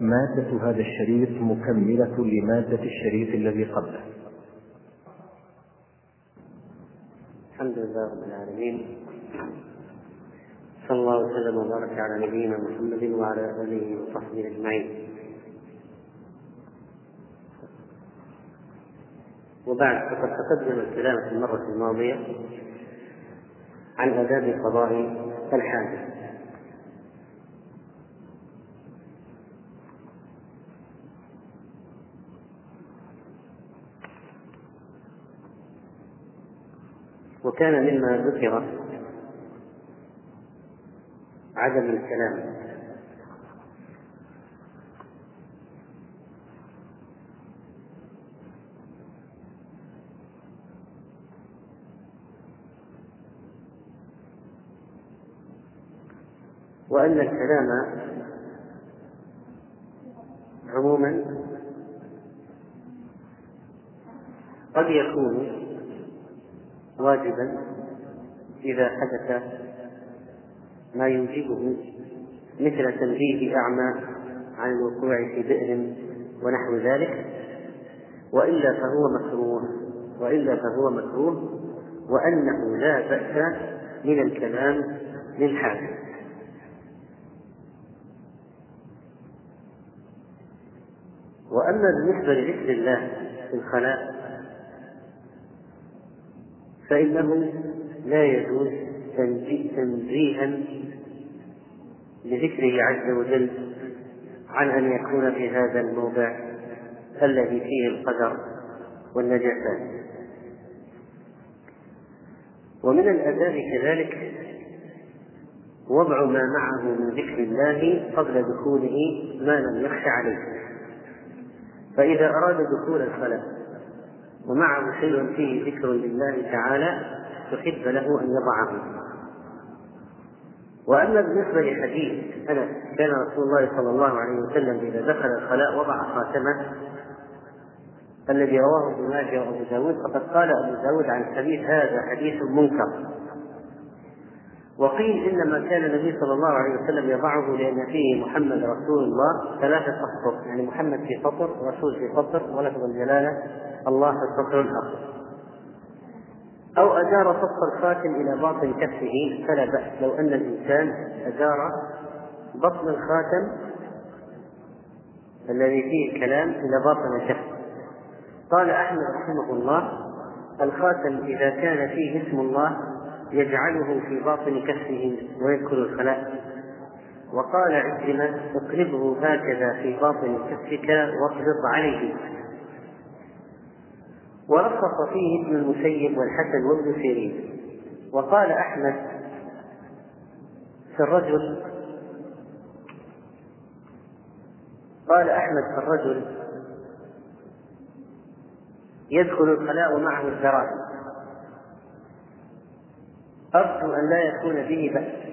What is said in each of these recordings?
مادة هذا الشريط مكملة لمادة الشريط الذي قبله. الحمد لله رب العالمين. صلى الله وسلم وبارك على نبينا محمد وعلى آله وصحبه أجمعين. وبعد فقد تقدم الكلام في المرة الماضية عن آداب قضاء الحاجة. وكان مما ذكر عدم الكلام. وأن الكلام عموما قد يكون واجبا إذا حدث ما يوجبه مثل تنبيه أعمى عن الوقوع في بئر ونحو ذلك وإلا فهو مكروه وإلا فهو مكروه وأنه لا بأس من الكلام للحاجة وأما بالنسبة لذكر الله في الخلاء فإنه لا يجوز تنزيها لذكره عز وجل عن أن يكون في هذا الموضع الذي فيه القدر والنجاسات ومن الآداب كذلك وضع ما معه من ذكر الله قبل دخوله ما لم يخش عليه. فإذا أراد دخول الخلاء ومعه شيء فيه ذكر لله تعالى تحب له أن يضعه. وأما بالنسبة لحديث أنس كان رسول الله صلى الله عليه وسلم إذا دخل الخلاء وضع خاتمه الذي رواه ابن ماجه وأبو داود فقد قال أبو داود عن الحديث هذا حديث منكر. وقيل إنما كان النبي صلى الله عليه وسلم يضعه لأن فيه محمد رسول الله ثلاثة اسطر يعني محمد في سطر ورسول في سطر ولفظ الجلالة الله السطر الآخر أو ادار سطر الخاتم إلى باطن كفه فلا بأس. لو أن الإنسان ادار بطن الخاتم الذي فيه كلام إلى باطن كفه. قال أحمد رحمه الله الخاتم إذا كان فيه اسم الله يجعله في باطن كفه ويدخل الخلاء. وقال عكرمة اقلبه هكذا في باطن كفك واقبض عليه. ورخص فيه ابن المسيب والحسن وابن سيرين. وقال أحمد في الرجل قال أحمد في الرجل يدخل الخلاء معه الدراهم أرجو أن لا يكون به بأس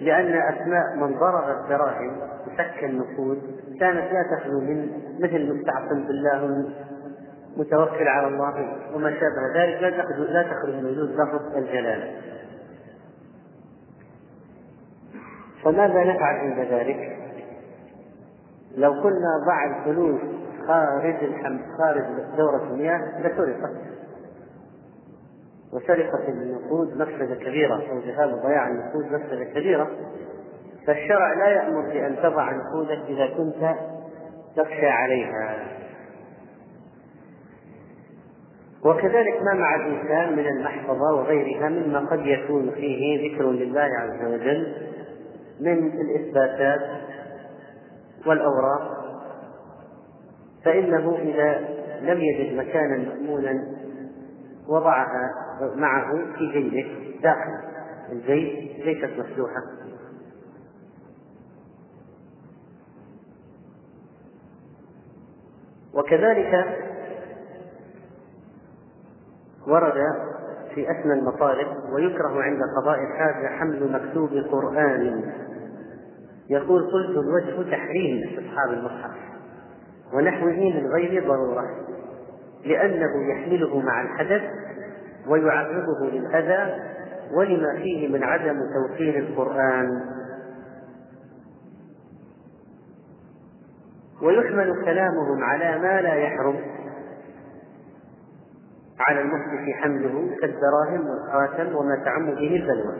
لأن أسماء من ضرب الدراهم وسك النفوذ كانت لا تخلو من مثل مستعصم بالله متوكل على الله وما شابه ذلك لا تخلو لا تخلو من وجود لفظ الجلالة فماذا نفعل عند ذلك؟ لو كنا ضع الفلوس خارج الحم... خارج دورة المياه لسرقت. وسرقة النقود مفسدة كبيرة أو ذهاب ضياع النقود مفسدة كبيرة. فالشرع لا يأمر بأن تضع نقودك إذا كنت تخشى عليها. وكذلك ما مع الإنسان من المحفظة وغيرها مما قد يكون فيه ذكر لله عز وجل من الإثباتات والأوراق فإنه إذا لم يجد مكانا مأمونا وضعها معه في جيبه داخل الجيب ليست مفتوحة. وكذلك ورد في أسمى المطالب ويكره عند قضاء الحاجة حمل مكتوب قرآن. يقول قلت الوجه تحريم استصحاب المصحف ونحوه من غير ضرورة لأنه يحمله مع الحدث ويعرضه للأذى ولما فيه من عدم توقير القرآن. ويحمل كلامهم على ما لا يحرم. على المحدث حمله كالدراهم والخاتم وما تعم به البلوى.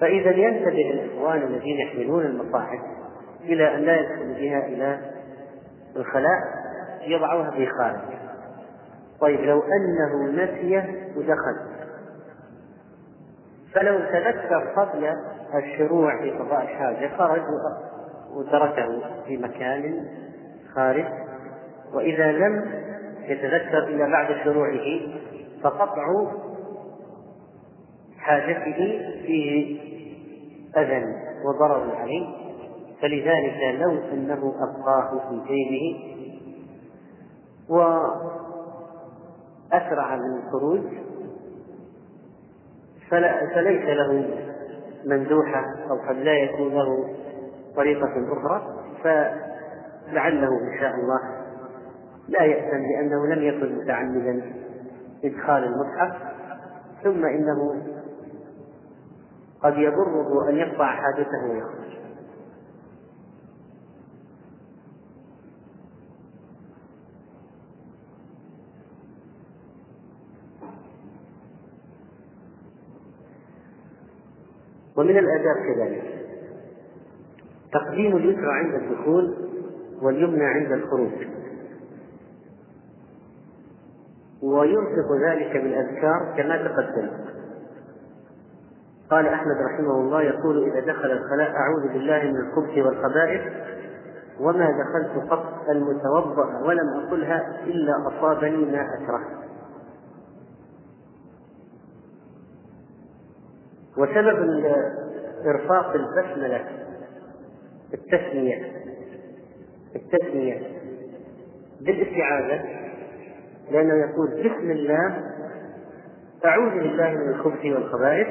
فإذا ينتبه الإخوان الذين يحملون المصاحف إلى أن لا يدخل بها إلى الخلاء يضعوها في خارج. طيب لو أنه نسي ودخل. فلو تذكر قبل الشروع في قضاء الحاجة خرج وتركه في مكان خارج. وإذا لم يتذكر إلا بعد شروعه فقطع حاجته فيه أذى وضرر عليه. فلذلك لو أنه أبقاه في جيبه وأسرع من الخروج فليس له مندوحة أو قد لا يكون له طريقة أخرى فلعله إن شاء الله لا يأثم لأنه لم يكن متعمدا إدخال المصحف ثم إنه قد يضره أن يقطع حاجته ويخرج. ومن الآداب كذلك تقديم اليسرى عند الدخول واليمنى عند الخروج. ويرفق ذلك بالأذكار كما تقدم. قال أحمد رحمه الله يقول إذا دخل الخلاء أعوذ بالله من الخبث والخبائث وما دخلت قط المتوضأ ولم أقلها إلا أصابني ما أكره وسبب إرفاق البسملة التسمية التسمية بالإستعاذة لأنه يقول بسم الله أعوذ بالله من الخبث والخبائث.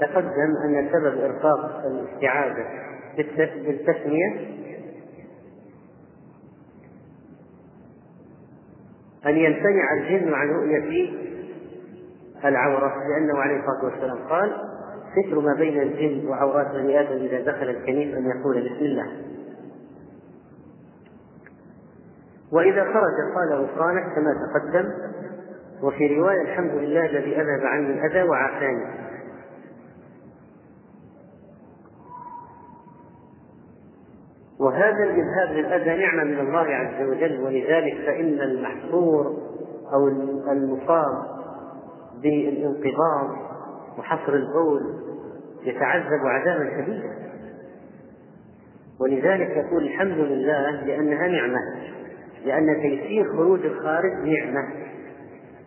تقدم أن سبب إرفاق الاستعاذة بالتسمية أن يمتنع الجن عن رؤية العورة لأنه عليه الصلاة والسلام قال ستر ما بين الجن وعورات بني آدم إذا دخل الكنيس أن يقول بسم الله. وإذا خرج قال غفرانك كما تقدم وفي رواية الحمد لله الذي أذهب عني الأذى وعافاني. وهذا الإذهاب للأذى نعمة من الله عز وجل ولذلك فإن المحصور أو المصاب بالانقباض وحصر البول يتعذب عذابا شديدا. ولذلك يقول الحمد لله لأنها نعمة. لأن تيسير خروج الخارج نعمة.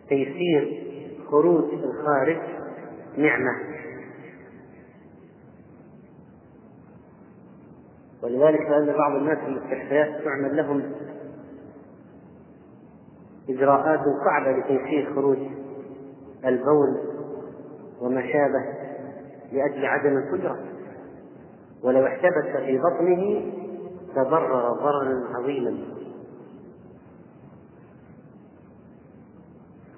تيسير خروج الخارج نعمة. ولذلك فإن بعض الناس في المستشفيات تعمل لهم إجراءات صعبة لتيسير خروج البول وما شابه لأجل عدم القدرة. ولو احتبس في بطنه تضرر ضررا عظيما.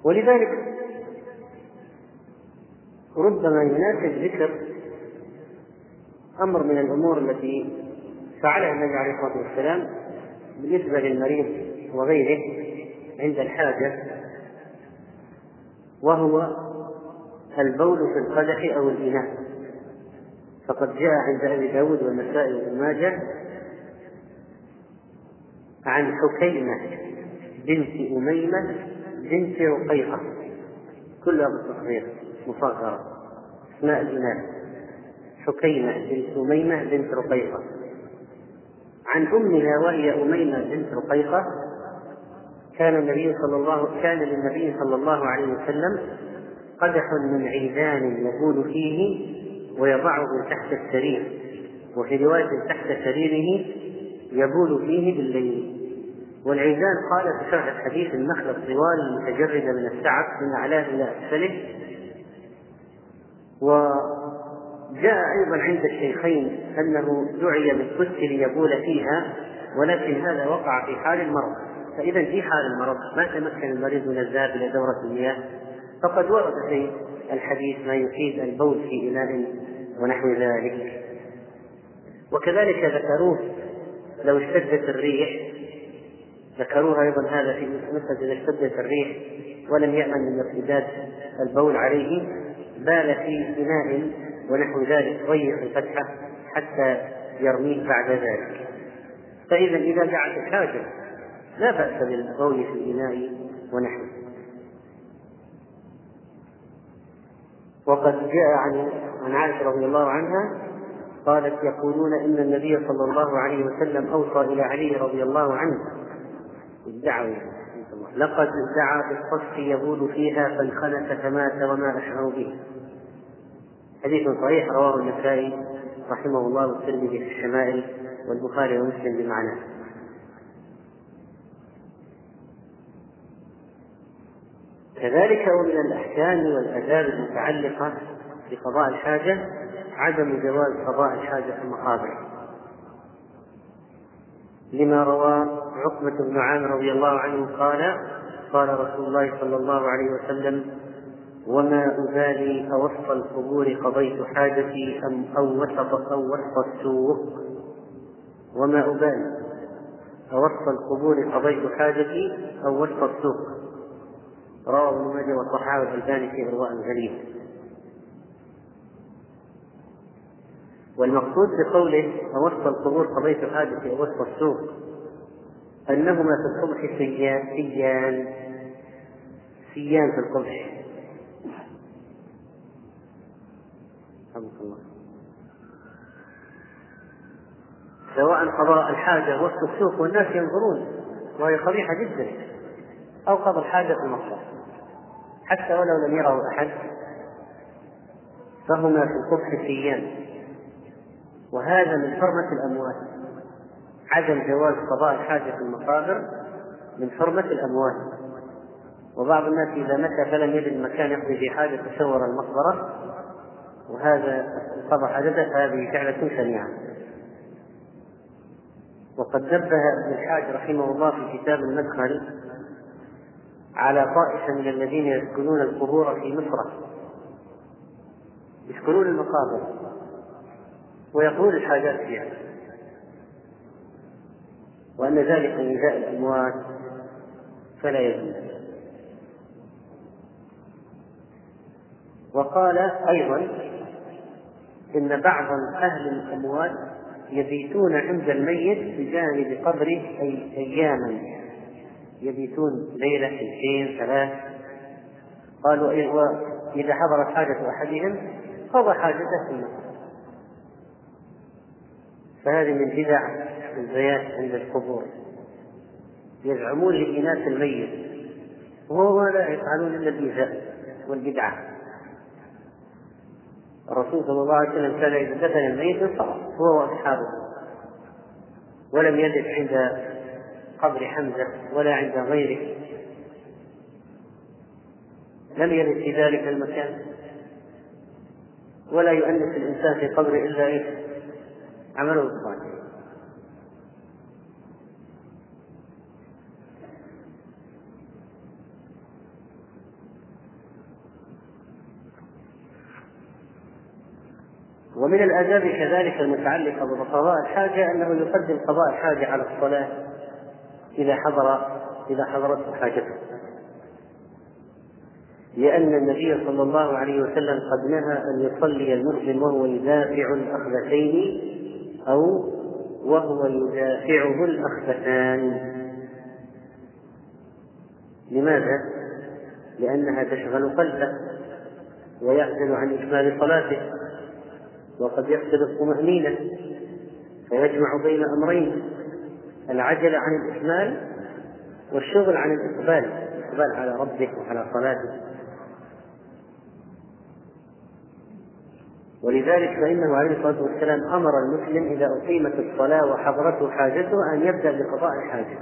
ولذلك ربما يناسب ذكر أمر من الأمور التي فعلها النبي عليه الصلاة والسلام بالنسبة للمريض وغيره عند الحاجة وهو البول في القدح أو الإناء. فقد جاء عند أبي داود والنسائي وابن ماجه عن حكيمة بنت أميمة بنت رقيقة كلها بالتصغير مصغرة. اسماء الإناث حكيمة بنت أميمة بنت رقيقة. عن أمها وهي أميمة بنت رقيقة كان النبي صلى الله كان للنبي صلى الله عليه وسلم قدح من عيدان يبول فيه ويضعه تحت السرير. وفي رواية تحت سريره يبول فيه بالليل. والعيدان قال في شرح الحديث النخلة الطوال المتجردة من السعف من أعلاه إلى أسفله. وجاء أيضا عند الشيخين أنه دعي بالقدس ليبول فيها ولكن هذا وقع في حال المرض. فإذا في حال المرض ما تمكن المريض من الذهاب إلى دورة المياه. فقد ورد في الحديث ما يفيد البول في إناء ونحو ذلك. وكذلك ذكروه لو اشتدت الريح ذكروها أيضا هذا في مسألة إذا اشتدت الريح ولم يأمن من ارتداد البول عليه بال في إناء ونحو ذلك ضيق الفتحة حتى يرميه بعد ذلك. فإذا إذا دعت الحاجة لا بأس بالبول في الإناء ونحوه وقد جاء عن عن عائشة رضي الله عنها قالت يقولون إن النبي صلى الله عليه وسلم أوصى إلى علي رضي الله عنه ادعوا لقد دعا بالصف يبول فيها فانخنس فمات وما أشعر به. حديث صحيح رواه النسائي رحمه الله والترمذي في الشمائل والبخاري ومسلم بمعناه. كذلك ومن الأحكام والآداب المتعلقة بقضاء الحاجة عدم جواز قضاء الحاجة في المقابر. لما روى عقبة بن عامر رضي الله عنه قال قال رسول الله صلى الله عليه وسلم وما أبالي أوسط القبور قضيت حاجتي أم أو وسط أو وسط السوق؟ وما أبالي أوسط القبور قضيت حاجتي أو وسط السوق؟ رواه ابن ماجه والصحابة الألباني في إرواء الغريب والمقصود بقوله أوسط القبور قضيت حاجتي أو وسط السوق أنهما في القبح سيان سيان سيان في القبح. سواء قضاء الحاجة وسط السوق والناس ينظرون وهي قبيحة جدا أو قضى الحاجة في المصلحة حتى ولو لم يره أحد فهما في القبح سيان. وهذا من حرمة الأموات. عدم جواز قضاء الحاجة في المقابر من حرمة الأموات. وبعض الناس إذا مشى فلم يجد مكان يقضي فيه حاجة تصور المقبرة وهذا قضى حاجته هذه فعلة شنيعة. وقد نبه ابن الحاج رحمه الله في كتاب المدخل على طائفة من الذين يسكنون القبور في مصر. يسكنون المقابر. ويقضون الحاجات فيها. وأن ذلك من إيذاء الأموات فلا يجوز. وقال أيضا إن بعض أهل الأموات يبيتون عند الميت بجانب قبره أي أياما. يبيتون ليلة اثنتين ثلاث. قالوا إذا حضرت حاجة أحدهم قضى حاجته في المسجد. فهذه من بدع البيات عند القبور. يزعمون لإناث الميت. وهو لا يفعلون إلا الإيذاء والبدعة. الرسول صلى الله عليه وسلم كان إذا دفن الميت انصرف هو وأصحابه. ولم يجد عند قبر حمزة ولا عند غيره. لم يرد في ذلك المكان. ولا يؤنس الإنسان في قبره إلا إيه؟ عمله الصالح ومن الآداب كذلك المتعلقة بقضاء الحاجة أنه يقدم قضاء الحاجة على الصلاة إذا حضر إذا حضرته حاجته. لأن النبي صلى الله عليه وسلم قد نهى أن يصلي المسلم وهو يدافع الأخبثين أو وهو يدافعه الأخبثان لماذا؟ لأنها تشغل قلبه ويعجل عن إكمال صلاته وقد يفقد الطمأنينة فيجمع بين أمرين العجلة عن الإكمال والشغل عن الإقبال الإقبال على ربك وعلى صلاتك ولذلك فإنه عليه الصلاة والسلام أمر المسلم إذا أقيمت الصلاة وحضرته حاجته أن يبدأ بقضاء الحاجة.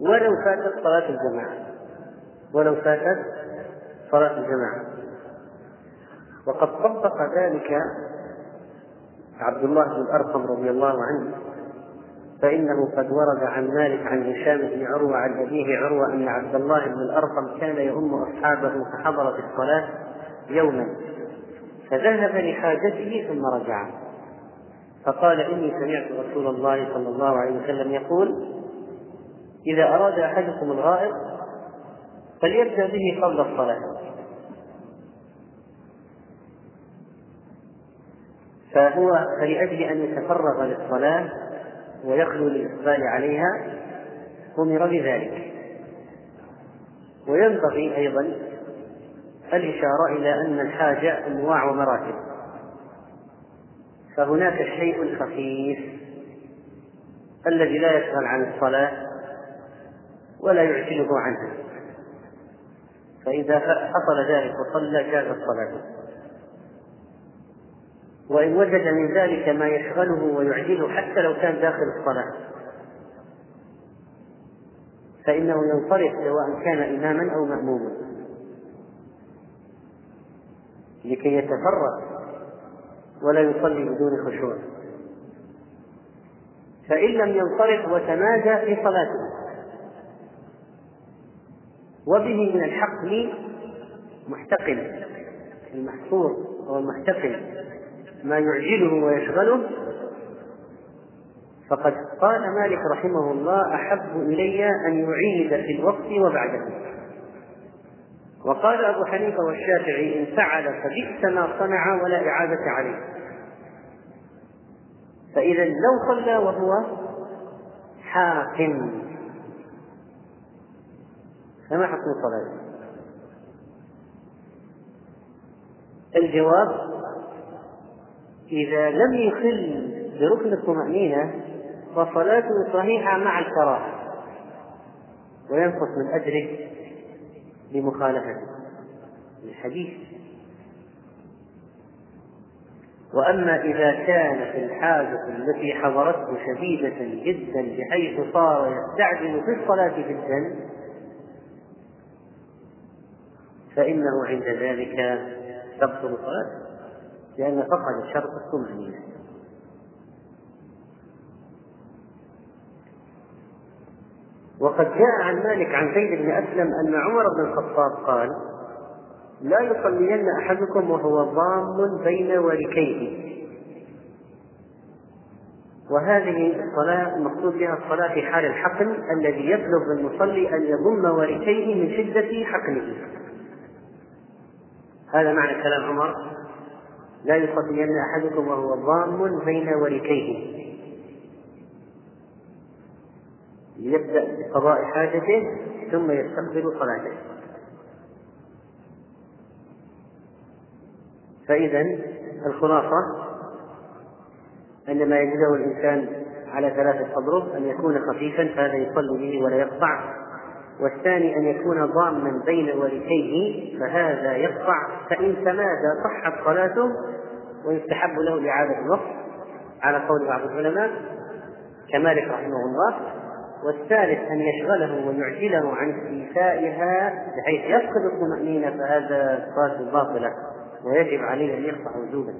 ولو فاتت صلاة الجماعة. ولو فاتت صلاة الجماعة. وقد طبق ذلك عبد الله بن الأرقم رضي الله عنه فإنه قد ورد عن مالك عن هشام بن عروة عن أبيه عروة أن عبد الله بن الأرقم كان يؤم أصحابه فحضر في الصلاة يوما. فذهب لحاجته ثم رجع. فقال إني سمعت رسول الله صلى الله عليه وسلم يقول إذا أراد أحدكم الغائط فليبدأ به قبل الصلاة. فهو فلأجل أن يتفرغ للصلاة ويخلو للإقبال عليها أمر بذلك. وينبغي أيضا الإشارة إلى أن الحاجة أنواع ومراتب. فهناك الشيء الخفيف الذي لا يشغل عن الصلاة ولا يعجله عنها. فإذا حصل ذلك وصلى جاز الصلاة. وإن وجد من ذلك ما يشغله ويعجله حتى لو كان داخل الصلاة. فإنه ينصرف سواء كان إماما أو مأموما. لكي يتفرغ ولا يصلي بدون خشوع. فإن لم ينصرف وتمادى في صلاته. وبه من الحقل محتقل المحصور أو المحتقل ما يعجله ويشغله. فقد قال مالك رحمه الله أحب إلي أن يعيد في الوقت وبعده. وقال أبو حنيفة والشافعي إن فعل فبئس ما صنع ولا إعادة عليه. فإذا لو صلى وهو حاكم. فما حكم صلاته؟ الجواب إذا لم يخل بركن الطمأنينة فصلاته صحيحة مع الكراهة وينقص من أجره. لمخالفته الحديث وأما إذا كانت الحاجة التي حضرته شديدة جدا بحيث صار يستعجل في الصلاة جدا فإنه عند ذلك تبطل صلاته لأن فقد شرط الطمأنينة. وقد جاء عن مالك عن زيد بن أسلم أن عمر بن الخطاب قال لا يصلين أحدكم وهو ضام بين وركيه. وهذه الصلاة المقصود بها الصلاة في حال الحقن الذي يبلغ بالمصلي أن يضم وركيه من شدة حقنه هذا معنى كلام عمر لا يصلين أحدكم وهو ضام بين وركيه. ليبدأ بقضاء حاجته ثم يستقبل صلاته. فإذا الخلاصة أن ما يجده الإنسان على ثلاثة أضرب أن يكون خفيفا فهذا يصلي به ولا يقطع. والثاني أن يكون ضاما بين ورثيه فهذا يقطع. فإن تمادى صحت صلاته ويستحب له إعادة الوقت على قول بعض العلماء كمالك رحمه الله والثالث أن يشغله ويعجله عن استيفائها بحيث يفقد الطمأنينة فهذا صلاة باطلة ويجب عليه أن يقطع وجوبا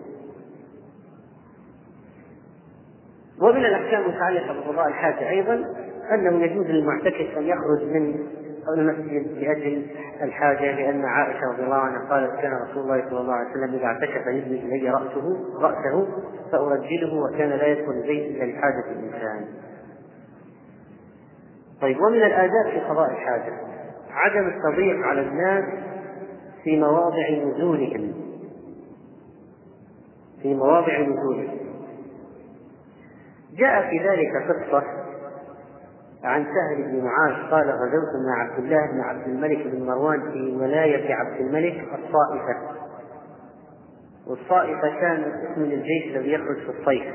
ومن الأحكام المتعلقة بقضاء الحاجة أيضا أنه يجوز للمعتكف أن يخرج من المسجد لأجل الحاجة لأن عائشة رضي الله عنها قالت كان رسول الله صلى الله عليه وسلم إذا اعتكف يبني إلي رأسه رأسه فأرجله وكان لا يدخل البيت إلا لحاجة الإنسان. طيب ومن الآداب في قضاء الحاجة عدم التضييق على الناس في مواضع نزولهم. في مواضع نزولهم. جاء في ذلك قصة عن سهل بن معاذ قال غزوت مع عبد الله بن عبد الملك بن مروان في ولاية عبد الملك الطائفة. والطائفة كان اسم للجيش الذي يخرج في الصيف.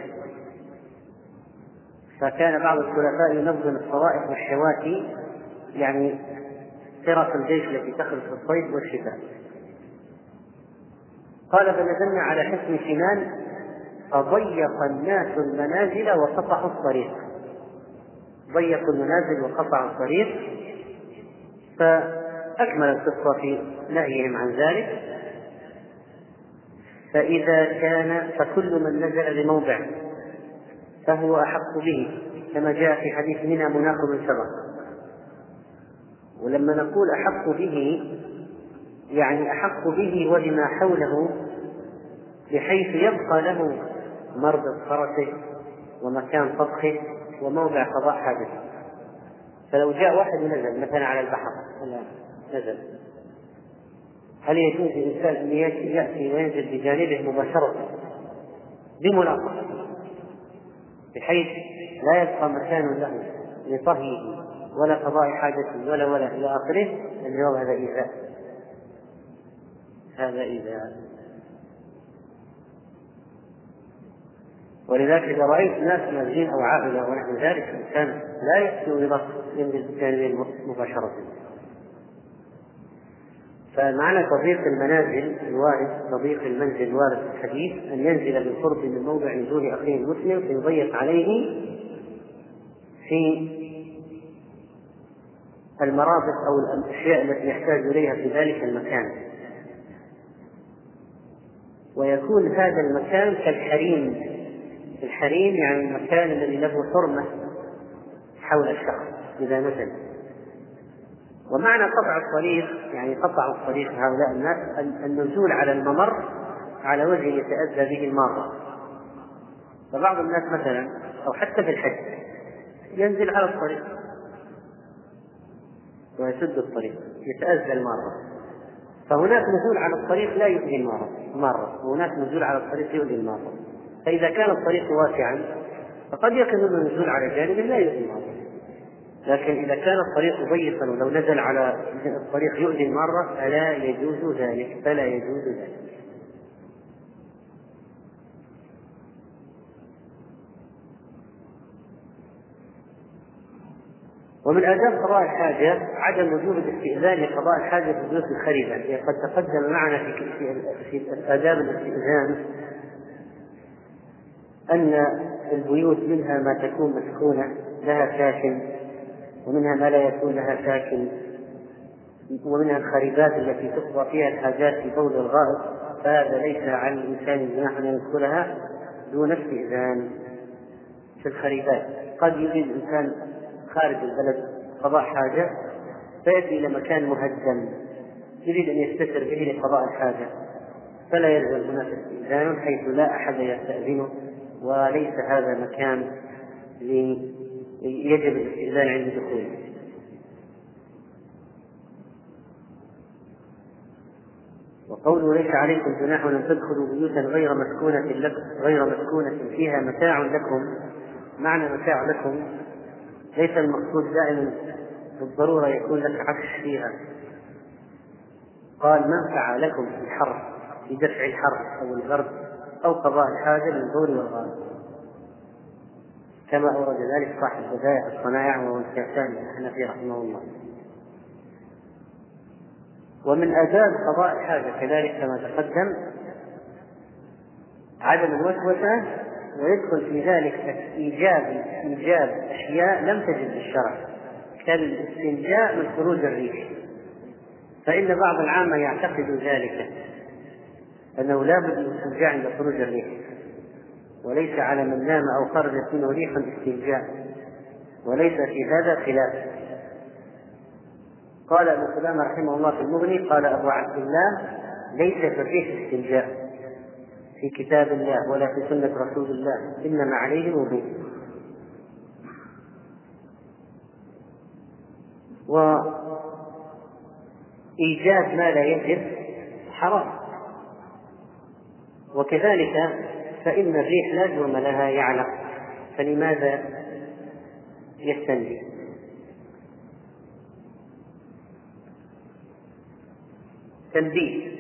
فكان بعض الخلفاء ينظم الطوائف والشواتي يعني فرق الجيش التي تخرج في الصيف والشتاء. قال فنزلنا على حصن سنان فضيق الناس المنازل وقطعوا الطريق. ضيقوا المنازل وقطعوا الطريق فأكمل القصة في نهيهم عن ذلك. فإذا كان فكل من نزل لموضع فهو أحق به كما جاء في حديث منى مناقض سبق. ولما نقول أحق به يعني أحق به ولما حوله بحيث يبقى له مربط فرسه ومكان طبخه وموضع قضاء حاجته فلو جاء واحد ونزل مثلا على البحر نزل. هل يجوز للإنسان أن يأتي وينزل بجانبه مباشرة؟ بملاقاة بحيث لا يبقى مكان له لطهيه ولا قضاء حاجته ولا ولا إلى آخره الجواب هذا إيذاء. هذا إيذاء. ولذلك إذا رأيت ناس نازلين أو عائلة ونحو ذلك الإنسان لا يأتي ينزل بالجانبين مباشرة. فمعنى تضييق المنازل الوارد تضييق المنزل الوارد في الحديث أن ينزل بالقرب من موضع نزول أخيه المسلم فيضيق عليه في المرافق أو الأشياء التي يحتاج إليها في ذلك المكان. ويكون هذا المكان كالحريم. الحريم يعني المكان الذي له حرمة حول الشخص إذا نزل. ومعنى قطع الطريق يعني قطع الطريق هؤلاء الناس النزول على الممر على وجه يتأذى به المارة فبعض الناس مثلا أو حتى في الحج ينزل على الطريق ويسد الطريق يتأذى المارة فهناك نزول على الطريق لا يؤذي المارة مارة وهناك نزول على الطريق يؤذي المارة فإذا كان الطريق واسعا فقد يكون النزول على جانب لا يؤذي المارة لكن إذا كان الطريق ضيقا ولو نزل على الطريق يؤذي المارة فلا يجوز ذلك فلا يجوز ذلك. ومن آداب قضاء الحاجة عدم وجوب الاستئذان لقضاء الحاجة في البيوت الخريبة هي قد تقدم معنا في في آداب الاستئذان أن البيوت منها ما تكون مسكونة لها ساكن ومنها ما لا يكون لها ساكن ومنها الخريبات التي تقضى فيها الحاجات في بول الغائط فهذا ليس على الإنسان جناح أن يدخلها دون استئذان في الخريبات. قد يريد الإنسان خارج البلد قضاء حاجة فيأتي إلى مكان مهدم يريد أن يستتر به لقضاء الحاجة. فلا يلزم هناك استئذان حيث لا أحد يستأذنه وليس هذا مكان يجب الاستئذان عند دخوله وقوله ليس عليكم جناح أن تدخلوا بيوتا غير مسكونة لكم غير مسكونة فيها متاع لكم. معنى متاع لكم. ليس المقصود دائما بالضرورة يكون لك عفش فيها. قال منفعة لكم في الحر في دفع الحر أو البرد أو قضاء الحاجة للبول والغائط كما أورد ذلك صاحب بداية الصنائع وهو الكاساني الحنفي رحمه الله. ومن آداب قضاء الحاجة كذلك كما تقدم عدم الوسوسة ويدخل في ذلك إيجاب إيجاب أشياء لم تجد في الشرع كالاستنجاء من خروج الريح. فإن بعض العامة يعتقد ذلك أنه لا بد من الاستنجاء عند خروج الريح. وليس على من نام أو خرجت منه ريح استنجاء وليس في هذا خلاف. قال ابن قدامة رحمه الله في المغني قال أبو عبد الله ليس في الريح استنجاء في كتاب الله ولا في سنة رسول الله إنما عليه الوضوء. وإيجاد ما لا يجب حرام. وكذلك فإن الريح لا جرم لها يعلق. فلماذا يستنجي؟ تنبيه.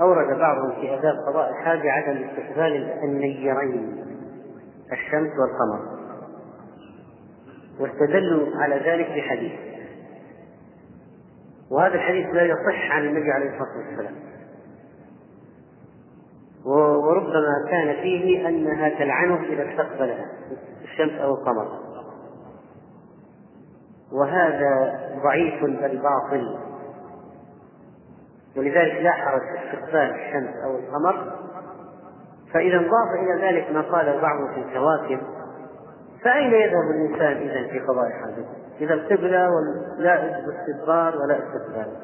أورد بعضهم في آداب قضاء الحاجة عدم استقبال النيرين الشمس والقمر. واستدلوا على ذلك بحديث. وهذا الحديث لا يصح عن النبي عليه الصلاة والسلام. وربما كان فيه أنها تلعنه إذا استقبلها الشمس أو القمر. وهذا ضعيف بل باطل. ولذلك لا حرج استقبال الشمس أو القمر. فإذا انضاف إلى ذلك ما قال بعض في الكواكب. فأين يذهب الإنسان إذا في قضاء حاجته؟ إذا القبلة لا استدبار ولا استقبال.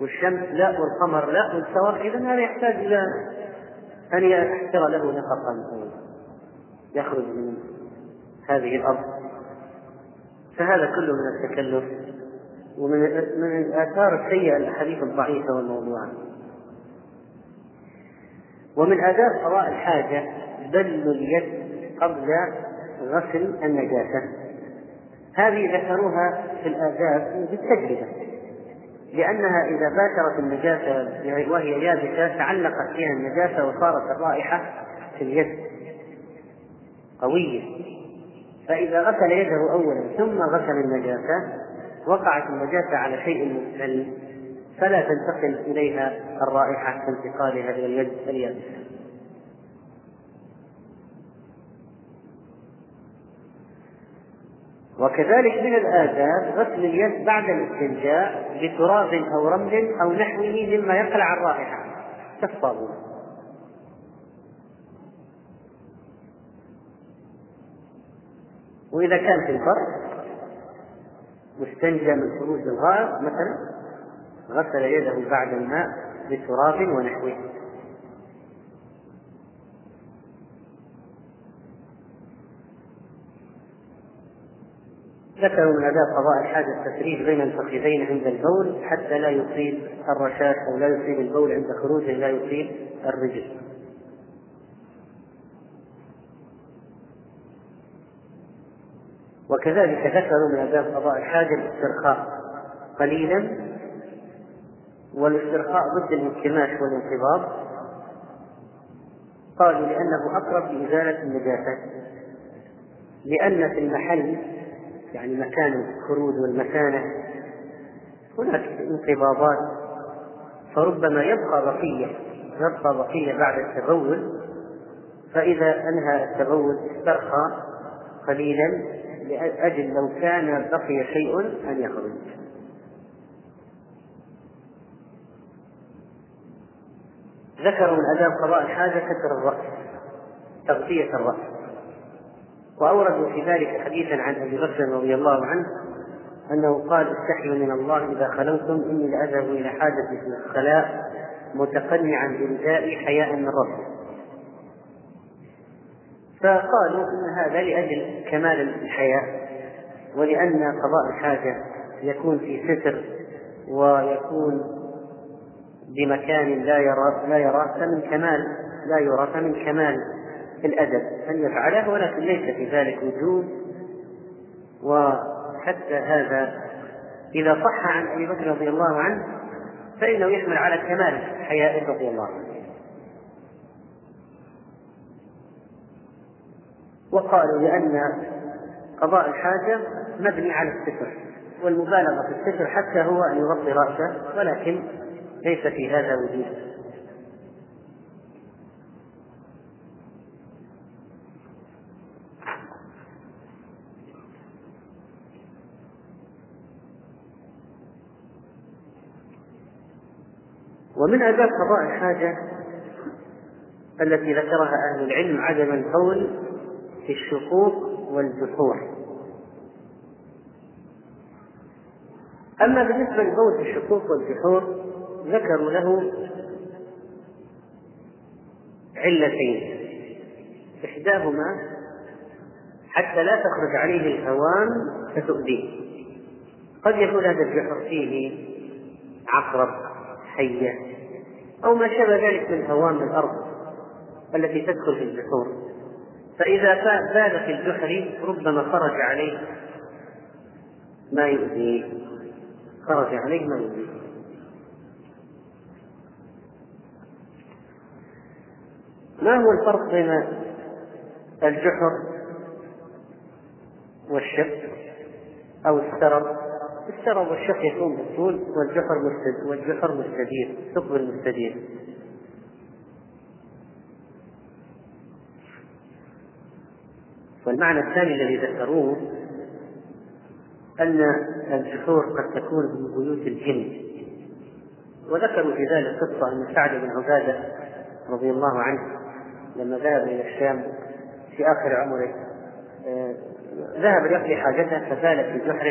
والشمس لا والقمر لا والثور إذا هذا يحتاج إلى أن يحتر له نفقا. يخرج من هذه الأرض. فهذا كله من التكلف ومن من الآثار السيئة الأحاديث الضعيفة والموضوعة. ومن آداب قضاء الحاجة بل اليد قبل غسل النجاسة. هذه ذكروها في الآداب بالتجربة. لأنها إذا باشرت النجاسة وهي يابسة تعلقت فيها النجاسة وصارت الرائحة في اليد. قوية. فإذا غسل يده أولا ثم غسل النجاسة وقعت النجاسة على شيء مختل فلا تنتقل إليها الرائحة كانتقالها إلى اليد اليابسة. وكذلك من الآداب غسل اليد بعد الاستنجاء بتراب أو رمل أو نحوه مما يقلع الرائحة. كالصابون وإذا كان في البر مستنجى من خروج الغائط مثلا غسل يده بعد الماء بتراب ونحوه. ذكروا من آداب قضاء الحاجة التفريج بين الفخذين عند البول حتى لا يصيب الرشاش أو لا يصيب البول عند خروجه لا يصيب الرجل. وكذلك ذكروا من آداب قضاء الحاجة الاسترخاء قليلا والاسترخاء ضد الانكماش والانقباض. قالوا لأنه أقرب لإزالة النجاسة لأن في المحل يعني مكان الخروج والمكانة هناك انقباضات. فربما يبقى بقية يبقى بقية بعد التبول فإذا أنهى التبول استرخى قليلا لأجل لو كان بقي شيء أن يخرج. ذكروا من آداب قضاء الحاجة كسر الرأس تغطية الرأس. وأوردوا في ذلك حديثا عن أبي بكر رضي الله عنه أنه قال استحيوا من الله إذا خلوتم إني لأذهب إلى حاجتي في الخلاء متقنعا بردائي حياء من ربي. فقالوا إن هذا لأجل كمال الحياء ولأن قضاء الحاجة يكون في ستر ويكون بمكان لا يرى لا يرى فمن كمال لا يرى فمن كمال الأدب أن يفعله ولكن ليس في ذلك وجوب وحتى هذا إذا صح عن أبي بكر رضي الله عنه فإنه يحمل على كمال حياء رضي الله عنه. وقالوا لأن قضاء الحاجة مبني على الستر والمبالغة في الستر حتى هو أن يغطي رأسه ولكن ليس في هذا وجود. ومن آداب قضاء الحاجة التي ذكرها أهل العلم عدم البول في الشقوق والجحور. أما بالنسبة للبول في الشقوق والجحور ذكروا له علتين. إحداهما حتى لا تخرج عليه الهوام فتؤذيه. قد يكون هذا الجحر فيه عقرب. حية أو ما شابه ذلك من هوام الأرض التي تدخل في الجحور. فإذا بال في الجحر ربما خرج عليه ما يؤذيه. خرج عليه ما يؤذيه. ما هو الفرق بين الجحر والشق أو السرب؟ السرب والشق يكون بالطول والجحر مستد والجحر مستدير ثقب المستدير. والمعنى الثاني الذي ذكروه أن الجحور قد تكون من بيوت الجن. وذكروا في ذلك قصة أن سعد بن عبادة رضي الله عنه لما ذهب إلى الشام في آخر عمره آه، ذهب ليقضي حاجته فزال في جحر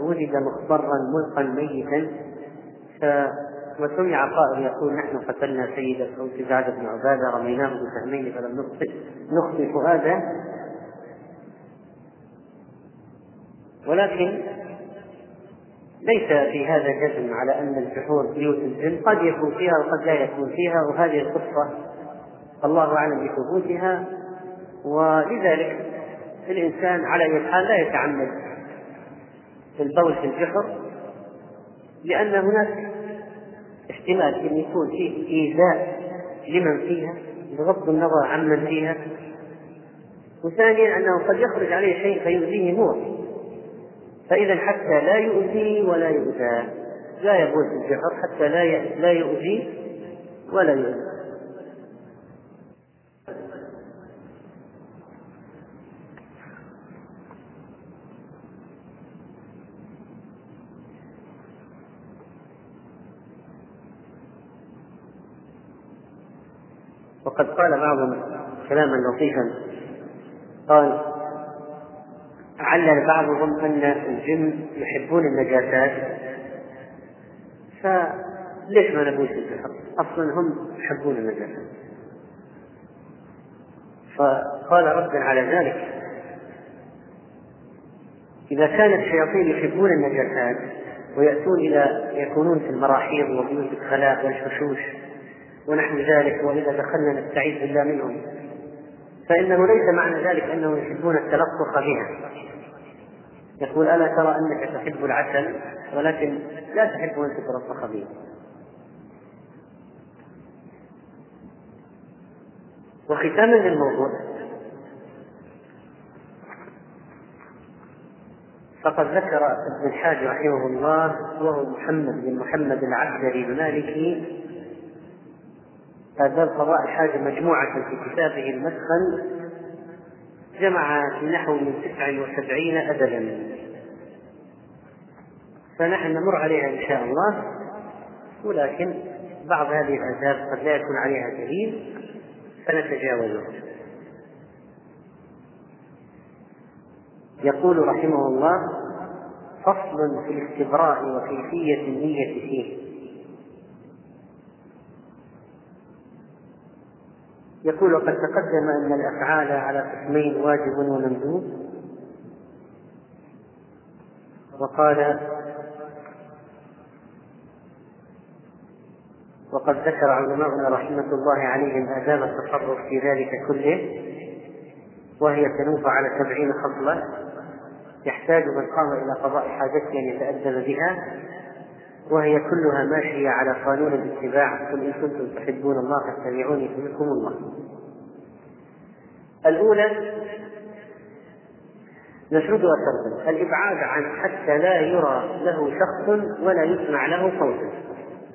وجد مخضرا ملقا ميتا وسمع قائل يقول نحن قتلنا سيد الصوت سعد بن عبادة رميناه بسهمين فلم نخطئ نخطئ فؤاده ولكن ليس في هذا جزم على أن الجحور بيوت الجن قد يكون فيها وقد لا يكون فيها وهذه القصة الله أعلم بثبوتها ولذلك الإنسان على أي حال لا يتعمد. البول في الجحر لأن هناك احتمال أن يكون فيه إيذاء لمن فيها بغض النظر عمن فيها. وثانيا أنه قد يخرج عليه شيء فيؤذيه هو فإذا حتى لا يؤذي ولا يؤذى لا يبول في الجحر حتى لا لا يؤذي ولا يؤذى وقد قال بعضهم كلاما لطيفا قال علل بعضهم أن الجن يحبون النجاسات فليش ما نبوش البحر؟ أصلا هم يحبون النجاسات فقال ردا على ذلك إذا كانت الشياطين يحبون النجاسات ويأتون إلى يكونون في المراحيض وبيوت الخلاء والحشوش ونحو ذلك وإذا دخلنا نستعيذ بالله منهم. فإنه ليس معنى ذلك أنهم يحبون التلطخ بها. يقول ألا ترى أنك تحب العسل؟ ولكن لا تحب أن تترفق به وختاما للموضوع. فقد ذكر ابن الحاج رحمه الله وهو محمد بن محمد العبدري المالكي هذا القضاء الحاجة مجموعة في كتابه المدخل جمع في نحو من تسع وسبعين أدبا. فنحن نمر عليها إن شاء الله ولكن بعض هذه الآداب قد لا يكون عليها دليل فنتجاوزها يقول رحمه الله فصل في الاستبراء وكيفية النية فيه. يقول وقد تقدم أن الأفعال على قسمين واجب ومندوب. وقال وقد ذكر علماؤنا رحمة الله عليهم آداب التصرف في ذلك كله وهي تنوب على سبعين خصلة يحتاج من قام إلى قضاء حاجته أن يتأدب بها وهي كلها ماشية على قانون الاتباع. قل إن كنتم تحبون الله فاتبعوني يحببكم الله. الأولى نشردها سردا الإبعاد عن حتى لا يرى له شخص ولا يسمع له صوت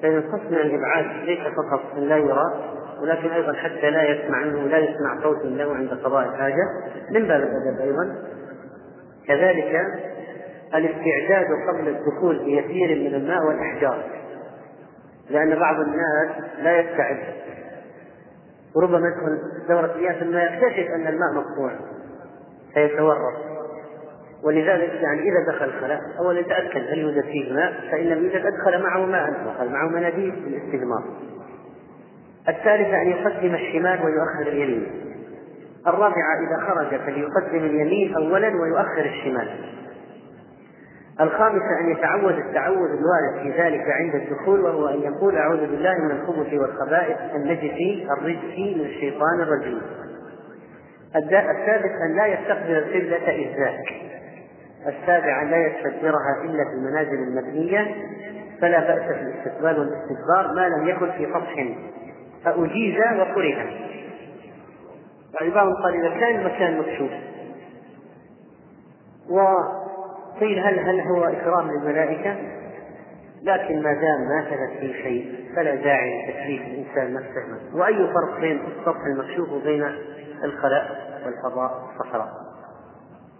فإن قصدنا الإبعاد ليس فقط أن لا يرى ولكن أيضا حتى لا يسمع منه لا يسمع صوت له عند قضاء الحاجة. من باب الأدب أيضا. كذلك الاستعداد قبل الدخول بيسير من الماء والأحجار. لأن بعض الناس لا يستعد. وربما يدخل دورة مياه ثم يكتشف أن الماء مقطوع. فيتورط ولذلك يعني إذا دخل الخلاء أولا يتأكد هل يوجد فيه ماء فإن لم يوجد أدخل معه ماء دخل معه مناديل للاستجمار الثالثة أن يقدم الشمال ويؤخر اليمين. الرابعة إذا خرج فليقدم اليمين أولا ويؤخر الشمال. الخامسة أن يتعود التعوذ الوارد في ذلك عند الدخول وهو أن يقول أعوذ بالله من الخبث والخبائث النجس الرجس من الشيطان الرجيم. السادس أن لا يستقبل القبلة إذ ذاك. السابع أن لا يستدبرها إلا في المنازل المبنية فلا بأس في الاستقبال والاستدبار ما لم يكن في سطح فأجيز وكره. يعني بعض قال إذا كان المكان مكشوف و قيل هل هل هو إكرام للملائكة؟ لكن ما دام ما ثبت فيه شيء فلا داعي لتكليف الإنسان نفسه. وأي فرق بين السطح المكشوف وبين الخلاء والفضاء؟ والصحراء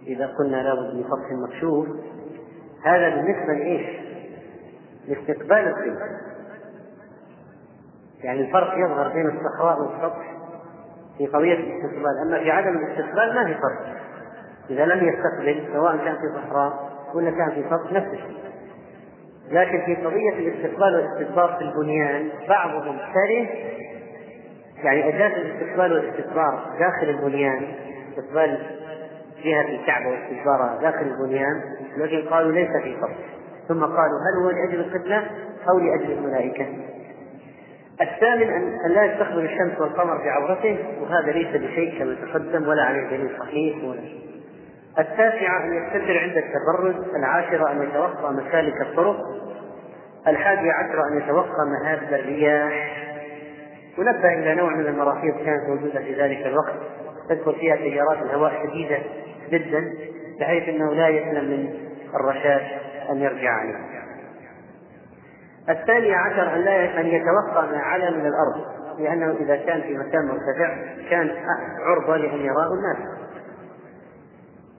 إذا قلنا لابد من سطح مكشوف هذا بالنسبة لإيش؟ لاستقبال القبلة يعني الفرق يظهر بين الصحراء والسطح في قضية الاستقبال. أما في عدم الاستقبال ما في فرق. إذا لم يستقبل سواء كان في صحراء ولا كان في سطح نفس الشيء. لكن في قضية الاستقبال والاستدبار في البنيان بعضهم كره يعني أجاز الاستقبال والاستدبار داخل البنيان استقبال جهة الكعبة واستدبارها داخل البنيان لكن قالوا ليس في فرق ثم قالوا هل هو لأجل القبلة أو لأجل الملائكة؟ الثامن أن لا يستقبل الشمس والقمر بعورته وهذا ليس بشيء كما تقدم ولا عليه دليل صحيح ولا التاسعة أن يستتر عند التبرز العاشرة أن يتوقع مسالك الطرق الحادي عشر أن يتوقع مهاب الرياح. ونبه إلى نوع من المراحيض كانت موجودة في ذلك الوقت. تدخل فيها تيارات الهواء شديدة جدا بحيث أنه لا يسلم من الرشاش أن يرجع عليه. الثاني عشر أن لا أن يتوقع ما علا من الأرض لأنه إذا كان في مكان مرتفع كان عرضة لأن يراه الناس.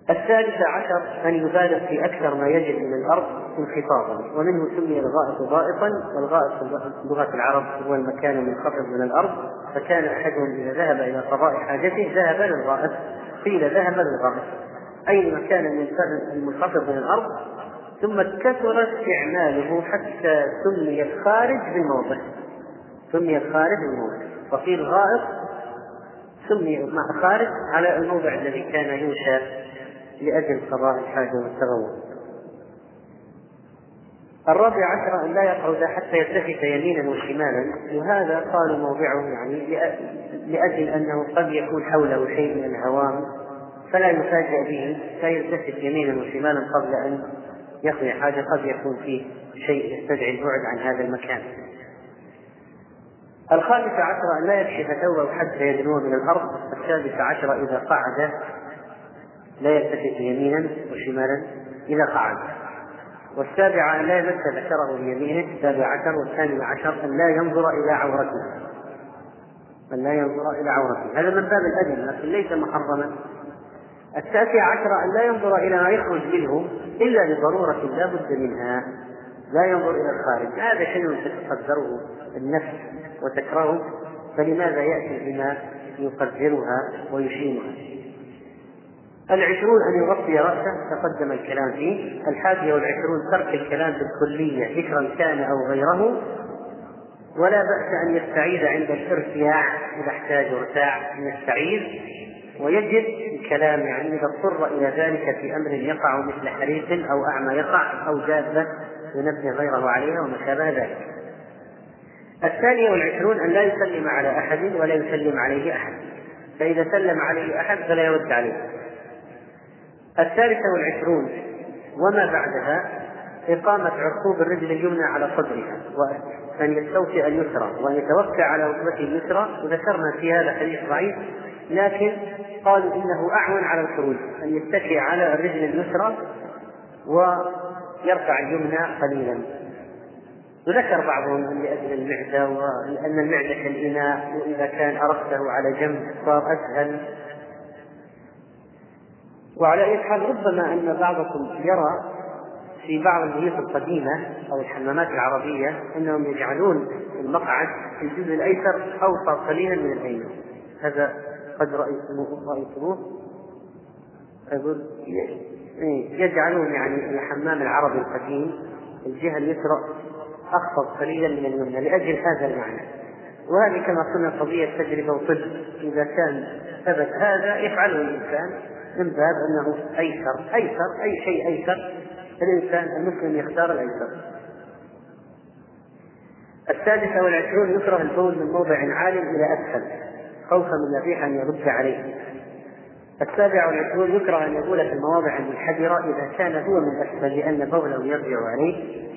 الثالث عشر أن يبالغ في أكثر ما يجب من الأرض انخفاضا ومنه سمي الغائط غائطا والغائط في لغة العرب هو المكان المنخفض من الأرض فكان أحدهم إذا ذهب إلى قضاء حاجته ذهب للغائط قيل ذهب للغائط. أي المكان المنخفض من الأرض؟ ثم كثر استعماله حتى سمي الخارج بالموضع. سمي الخارج بالموضع. وقيل غائط سمي خارج على الموضع الذي كان ينشأ لأجل قضاء الحاجة والتغوط الرابع عشر أن لا يقعد حتى يلتفت يمينا وشمالا وهذا قالوا موضعه يعني لأجل أنه قد يكون حوله شيء من الهوام فلا يفاجأ به فيلتفت يمينا وشمالا قبل أن يقضي حاجة قد يكون فيه شيء يستدعي البعد عن هذا المكان. الخامس عشر أن لا يكشف ثوبه حتى يدنو من الأرض السادس عشر إذا قعد لا يلتفت يمينا وشمالا إذا قعد. والسابعة أن لا يمس ذكره بيمينه السابع عشر والثامن عشر أن لا ينظر إلى عورته. أن لا ينظر إلى عورته. هذا من باب الأدب لكن ليس محرما. التاسع عشر أن لا ينظر إلى ما يخرج منه إلا لضرورة لا بد منها. لا ينظر إلى الخارج. هذا شيء تتقدره النفس وتكرهه فلماذا يأتي بما يقدرها ويشينها؟ العشرون أن يغطي رأسه تقدم الكلام فيه. الحادية والعشرون ترك الكلام بالكلية ذكرا كان أو غيره. ولا بأس أن يستعيذ عند الارتياع إذا احتاج ارتاع من السعيد ويجب الكلام يعني إذا اضطر إلى ذلك في أمر يقع مثل حريق أو أعمى يقع أو دابة ينبه غيره عليها وما شابه ذلك. الثانية والعشرون أن لا يسلم على أحد ولا يسلم عليه أحد. فإذا سلم عليه أحد فلا يرد عليه. الثالثة والعشرون. وما بعدها إقامة عقوب الرجل اليمنى على صدرها وأن يستوفي اليسرى وأن يتوكى على ركبته اليسرى. وذكرنا في هذا حديث ضعيف لكن قالوا إنه أعون على الخروج أن يتكي على الرجل اليسرى ويرفع اليمنى قليلا. وذكر بعضهم لأجل المعدة وأن المعدة كالإناء وإذا كان أرقته على جنب صار أسهل. وعلى أي حال ربما أن بعضكم يرى في بعض البيوت القديمة أو الحمامات العربية أنهم يجعلون المقعد في الجزء الأيسر أوسط قليلا من الأيمن هذا قد رأيتموه رأيتموه؟ يقول إيه، يجعلون يعني الحمام العربي القديم الجهة اليسرى أخفض قليلا من اليمنى لأجل هذا المعنى. وهذه كما قلنا قضية تجربة وطب. إذا كان ثبت هذا يفعله الإنسان. من باب أنه أيسر أيسر أي شيء أيسر الإنسان المسلم يختار الأيسر. السادسة والعشرون يكره البول من موضع عال إلى أسفل خوفا من الريح أن يرد عليه. السابع والعشرون يكره أن يبول في المواضع المنحدرة إذا كان هو من أسفل لأن بوله يرجع عليه.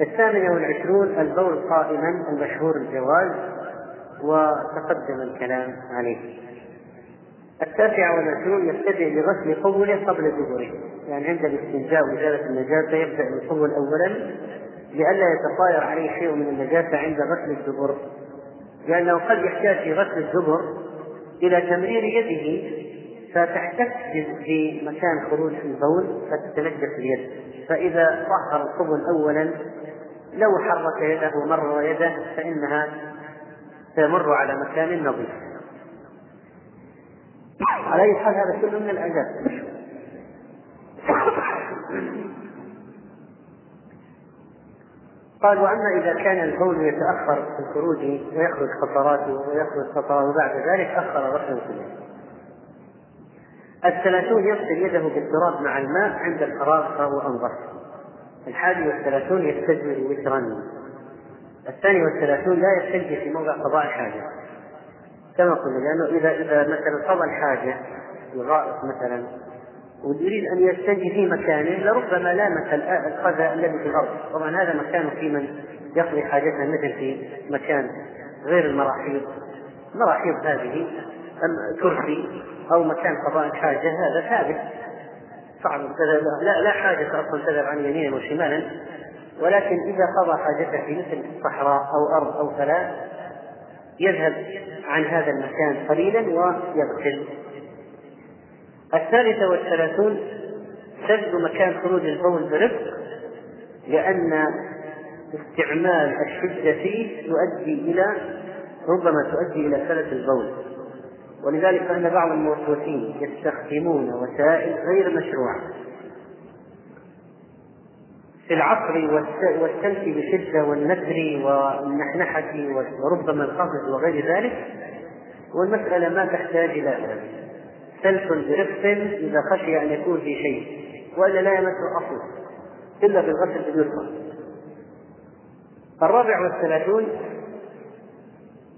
الثامنة والعشرون البول قائما المشهور الجواز وتقدم الكلام عليه. التاسعة والعشرون يبتدئ بغسل قبله قبل دبره يعني عند الاستنجاء وإزالة النجاسة يبدأ بالقبل أولا لئلا يتطاير عليه شيء من النجاسة عند غسل الدبر لأنه قد يحتاج في غسل الدبر إلى تمرير يده فتحتك في مكان خروج البول فتتنجس اليد. فإذا طهر القبل أولا لو حرك يده ومرر يده فإنها تمر على مكان نظيف. على أي حال هذا كله من الآداب قال وأما إذا كان البول يتأخر في الخروج ويخرج قطراته ويخرج قطرات وبعد ذلك أخر غسل كله. الثلاثون يغسل يده بالتراب مع الماء عند الفراغ فهو أنظف. الحادي والثلاثون يستجمل وترا. الثاني والثلاثون لا يستجمل في موضع قضاء الحاجة. كما قلنا لأنه اذا إذا مثلا قضى الحاجة الغائط مثلا ويريد أن يستنجي في مكانه لربما لامس القذى الذي في الأرض، طبعا هذا مكان في من يقضي حاجته مثل في مكان غير المراحيض، مراحيض هذه كرسي أو مكان قضاء الحاجة هذا ثابت. صعب لا لا حاجة أصلا تذهب عن يمينا وشمالا. ولكن إذا قضى حاجته في مثل صحراء أو أرض أو فلاة يذهب عن هذا المكان قليلا ويغسل الثالثة والثلاثون سد مكان خروج البول برفق لأن استعمال الشدة فيه يؤدي إلى ربما تؤدي إلى سلس البول ولذلك فإن بعض الموسوسين يستخدمون وسائل غير مشروعة. العصر والسلك بشدة والنثر والنحنحة وربما القفز وغير ذلك والمسألة ما تحتاج إلى ذلك سلك برفق إذا خشي أن يكون في شيء وإلا لا يمس أصلا إلا بالغسل باليسرى الرابع والثلاثون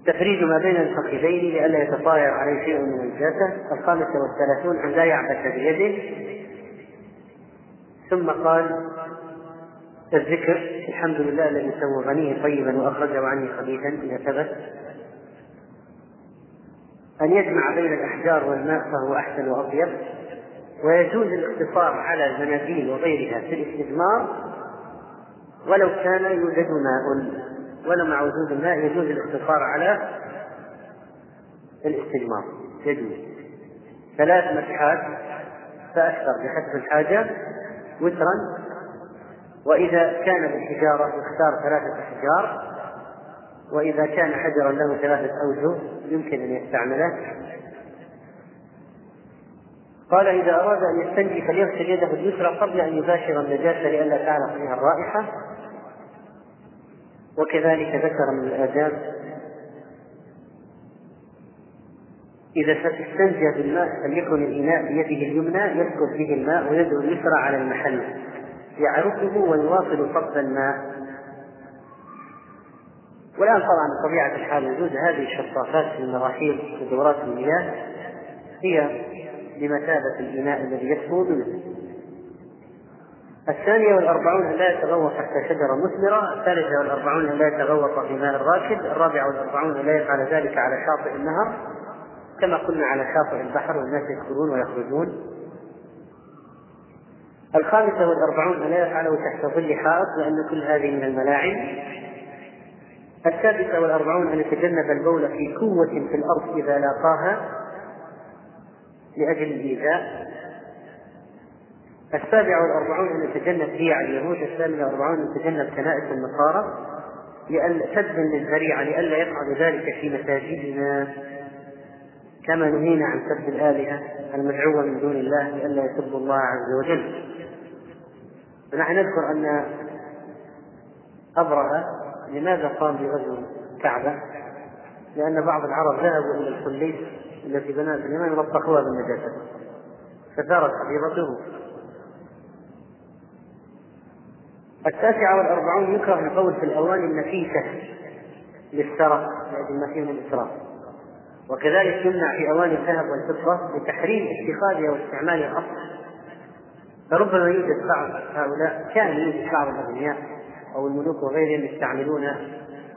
تفريج ما بين الفخذين لئلا يتطاير عليه شيء من النجاسة الخامسة والثلاثون أن لا يعبث بيده. ثم قال الذكر الحمد لله الذي سوى غنيه طيبا وأخرجه عني خبيثا إذا ثبت. أن يجمع بين الأحجار والماء فهو أحسن وأطيب. ويجوز الاقتصار على المناديل وغيرها في الاستجمار ولو كان يوجد ماء. ولو مع وجود الماء يجوز الاقتصار على الاستجمار يجوز. ثلاث مسحات فأكثر بحسب الحاجة. وترا وإذا كان بالحجارة يختار ثلاثة أحجار وإذا كان حجرا له ثلاثة أوجه يمكن أن يستعمله. قال إذا أراد أن يستنجي فليغسل يده اليسرى قبل أن يباشر النجاسة لئلا تعلق فيها الرائحة. وكذلك ذكر من الآداب إذا استنجى بالماء فليكن الإناء بيده اليمنى يسكب به الماء ويده اليسرى على المحل. يعرفه ويواصل صب الماء والآن طبعا بطبيعة الحال وجود هذه الشفافات في المراحيض في دورات المياه هي بمثابة الإناء الذي يسمو منه. الثانية والأربعون أن لا يتغوط حتى شجرة مثمرة، الثالثة والأربعون أن لا يتغوط في ماء الراكد، الرابعة والأربعون أن لا يفعل ذلك على شاطئ النهر كما قلنا على شاطئ البحر والناس يدخلون ويخرجون. الخامسة والأربعون أن لا يفعله تحت ظل حائط لأن كل هذه من الملاعب. السادسة والأربعون أن يتجنب البول في كوة في الأرض إذا لاقاها لأجل الإيذاء. السابعة والأربعون أن يتجنب بيع اليهود. الثامنة والأربعون أن يتجنب كنائس النصارى سدا للذريعة لئلا يفعل ذلك في مساجدنا. كما نهينا عن سب الآلهة المدعوة من دون الله لئلا يسب الله عز وجل. ونحن نذكر أن أبرهة لماذا قام بغزو الكعبة؟ لأن بعض العرب ذهبوا إلى الكلية التي بناها سليمان ولطخوها بالنجاسة فثارت حفيظته. التاسعة والأربعون يكره القول في الأواني النفيسة للثرى لأجل ما فيه من الإسراف. وكذلك يمنع في أواني الذهب والفضة لتحريم اتخاذها واستعمالها أصلا. فربما يوجد بعض هؤلاء كان يوجد بعض الأغنياء أو الملوك وغيرهم يستعملون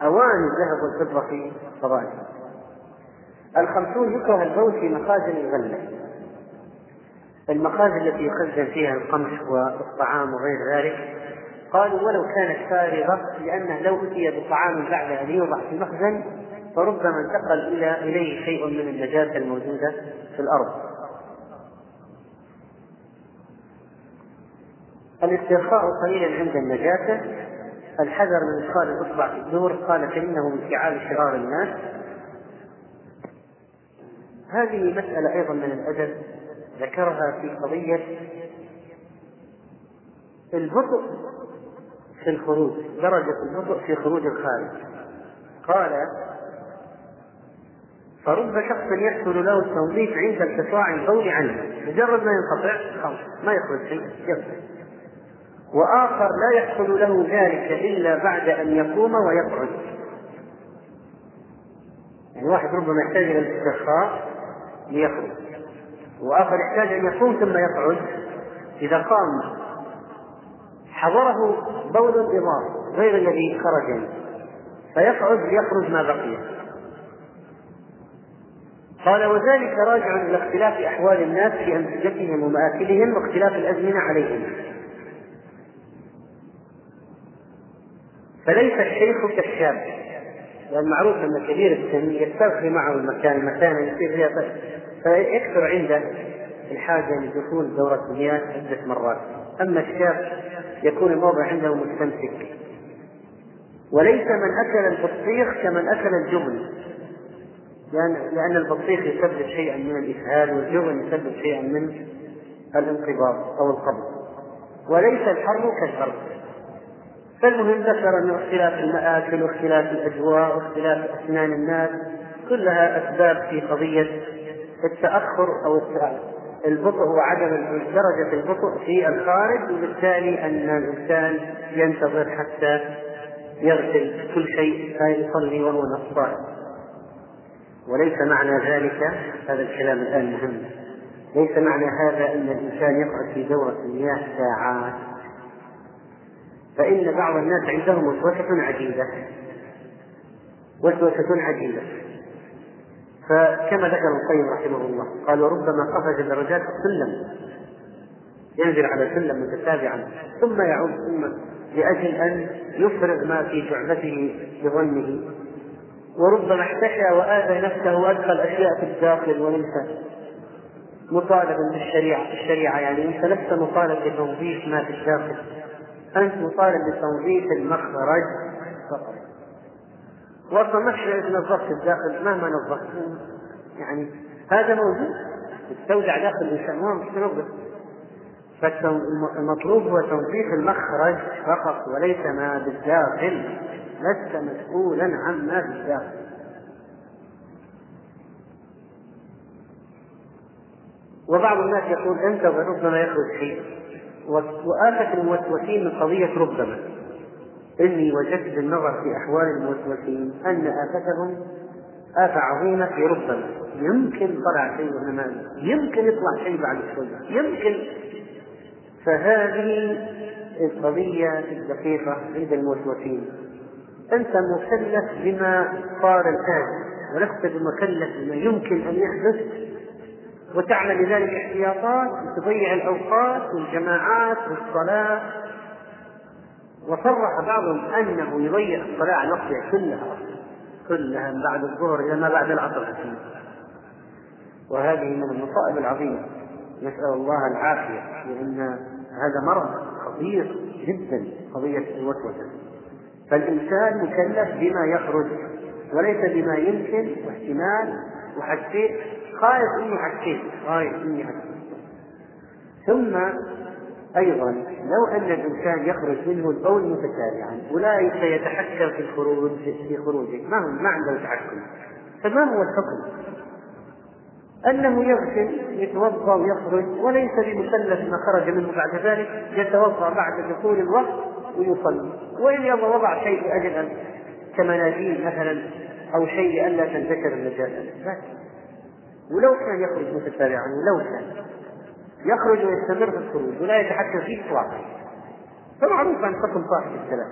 أواني الذهب والفضة في فضائهم الخمسون يكره البول في مخازن الغلة. المخازن التي يخزن فيها القمح والطعام وغير ذلك. قالوا ولو كانت فارغة لأنه لو أتي بطعام بعد أن يوضع في مخزن فربما انتقل إلى إليه شيء من النجاسة الموجودة في الأرض. الاسترخاء قليلا عند النجاسة. الحذر من إدخال الإصبع في الدور. قال فإنه من فعال شرار الناس. هذه مسألة أيضا من الأدب ذكرها في قضية البطء في الخروج درجة البطء في خروج الخارج. قال فرب شخص يحصل له التوظيف عند انقطاع البول عنه مجرد ما ينقطع خلاص ما يخرج شيء يخرج وآخر لا يحصل له ذلك إلا بعد أن يقوم ويقعد يعني واحد ربما يحتاج إلى الاسترخاء ليخرج. وآخر يحتاج أن يقوم ثم يقعد إذا قام حضره بول إضافي غير الذي خرج. فيقعد ليخرج ما بقي. قال وذلك راجع إلى اختلاف أحوال الناس في أنسجتهم ومآكلهم واختلاف الأزمنة عليهم. فليس الشيخ كالشاب. لأن معروف أن كبير السن يسترخي معه المكان المكان يصير فيها فيكثر عنده الحاجة لدخول دورة المياه عدة مرات. أما الشاب يكون الموضع عنده مستمسك. وليس من أكل البطيخ كمن أكل الجبن. لأن لأن البطيخ يسبب شيئا من الإسهال والجبن يسبب شيئا من الانقباض أو القبض. وليس الحر كالبرد فالمهم ذكر أن اختلاف المآكل واختلاف الأجواء واختلاف أسنان الناس كلها أسباب في قضية التأخر أو البطء وعدم درجة البطء في الخارج وبالتالي أن الإنسان ينتظر حتى يغسل كل شيء يصلي وهو صائم وليس معنى ذلك هذا الكلام الآن مهم ليس معنى هذا أن الإنسان يقعد في دورة المياه ساعات. فإن بعض الناس عندهم وسوسة عجيبة. وسوسة عجيبة. فكما ذكر القيم رحمه الله قال وربما قفز درجات السلم. ينزل على سلم متتابعا. ثم يعود ثم لأجل أن يفرغ ما في جعبته بظنه. وربما احتشى وآذى نفسه وأدخل أشياء في الداخل وليس مطالبا بالشريعة. الشريعة يعني أنت لست مطالب بتنظيف ما في الداخل. أنت مطالب بتنظيف المخرج فقط. واصلا ما نظفت الداخل مهما نظفت يعني هذا موجود. تستودع داخل الإنسان ما مش فالمطلوب هو تنظيف المخرج فقط وليس ما بالداخل. لست مسؤولا عما بالداخل. وبعض الناس يقول انتظر ربما يخرج شيء. وآفة الموسوسين من قضية ربما. إني وجدت بالنظر في أحوال الموسوسين أن آفتهم آفة عظيمة في ربما. يمكن طلع شيء وإنما يمكن يطلع شيء بعد شوية يمكن. فهذه القضية الدقيقة عند الموسوسين. أنت مكلف بما صار الآن ولست بمكلف بما يمكن أن يحدث. وتعمل لذلك احتياطات تضيع الأوقات والجماعات والصلاة. وصرح بعضهم أنه يضيع الصلاة على وقتها كلها كلها من بعد الظهر إلى ما بعد العصر حتى وهذه من المصائب العظيمة. نسأل الله العافية لأن هذا مرض خطير جدا قضية الوسوسة. فالإنسان مكلف بما يخرج وليس بما يمكن واحتمال وحسيت خايف إني حسيت خايف إني حسيت. ثم أيضا لو أن الإنسان يخرج منه البول متتابعا أولئك يتحكم في الخروج في خروجه. ما هو ما عنده تحكم فما هو الحكم؟ أنه يغسل يتوضأ ويخرج وليس بمكلف ما خرج منه بعد ذلك يتوضأ بعد دخول الوقت ويصلي. وإن وضع شيء لأجل أن كمناديل مثلا أو شيء لئلا تنذكر النجاسة ولو كان يخرج متتابعا ولو كان يخرج ويستمر في الخروج ولا يتحكم فيه اطلاقا فمعروف عن حكم صاحب السلام.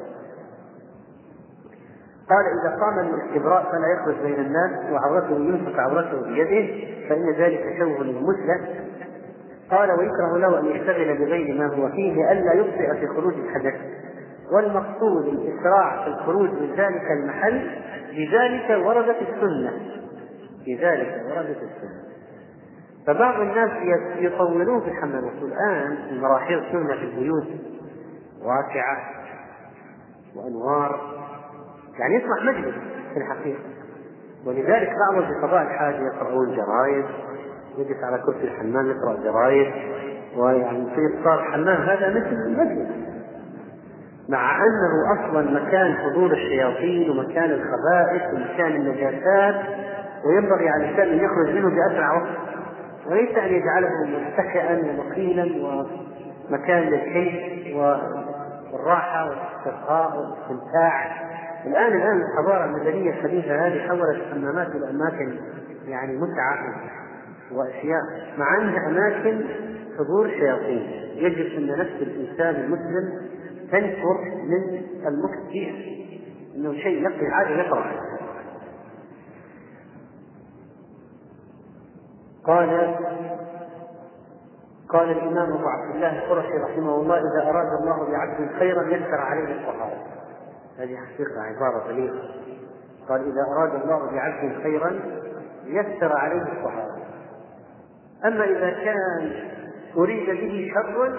قال إذا قام الاستبراء فلا يخرج بين الناس وعورته يمسك عورته بيده فإن ذلك شوه للمثلى قال ويكره له أن يشتغل بغير ما هو فيه لئلا يبطئ في خروج الحدث. والمقصود الإسراع في الخروج من ذلك المحل لذلك وردت السنة. لذلك وردت السنة. فبعض الناس يطولون في الحمام الآن المراحيض سنه في البيوت واسعة وأنوار. يعني يصبح مجلس في الحقيقة. ولذلك بعضهم في قضاء الحاجة يقرؤون جرايد يجلس على كرسي الحمام يقرأ جرايد ويعني يصير صار حمام هذا مثل المجلس. مع أنه أصلا مكان حضور الشياطين ومكان الخبائث ومكان النجاسات وينبغي على الإنسان أن يخرج منه بأسرع وقت. وليس أن يجعله متكئا ومقيلا ومكان للكيف والراحة والاسترخاء والاستمتاع. الآن الآن الحضارة المدنية الحديثة هذه حولت الحمامات إلى أماكن يعني متعة وأشياء مع أنها أماكن حضور شياطين. يجب أن نفس الإنسان المسلم تنفر من فيها إنه شيء يقضي عاده يقرأ. قال قال الإمام أبو عبد الله القرشي رحمه الله إذا أراد الله بعبد خيرا يسر عليه الطهارة. هذه حقيقة عبارة بليغة. قال إذا أراد الله بعبد خيرا يسر عليه الطهارة. أما إذا كان أريد به شرا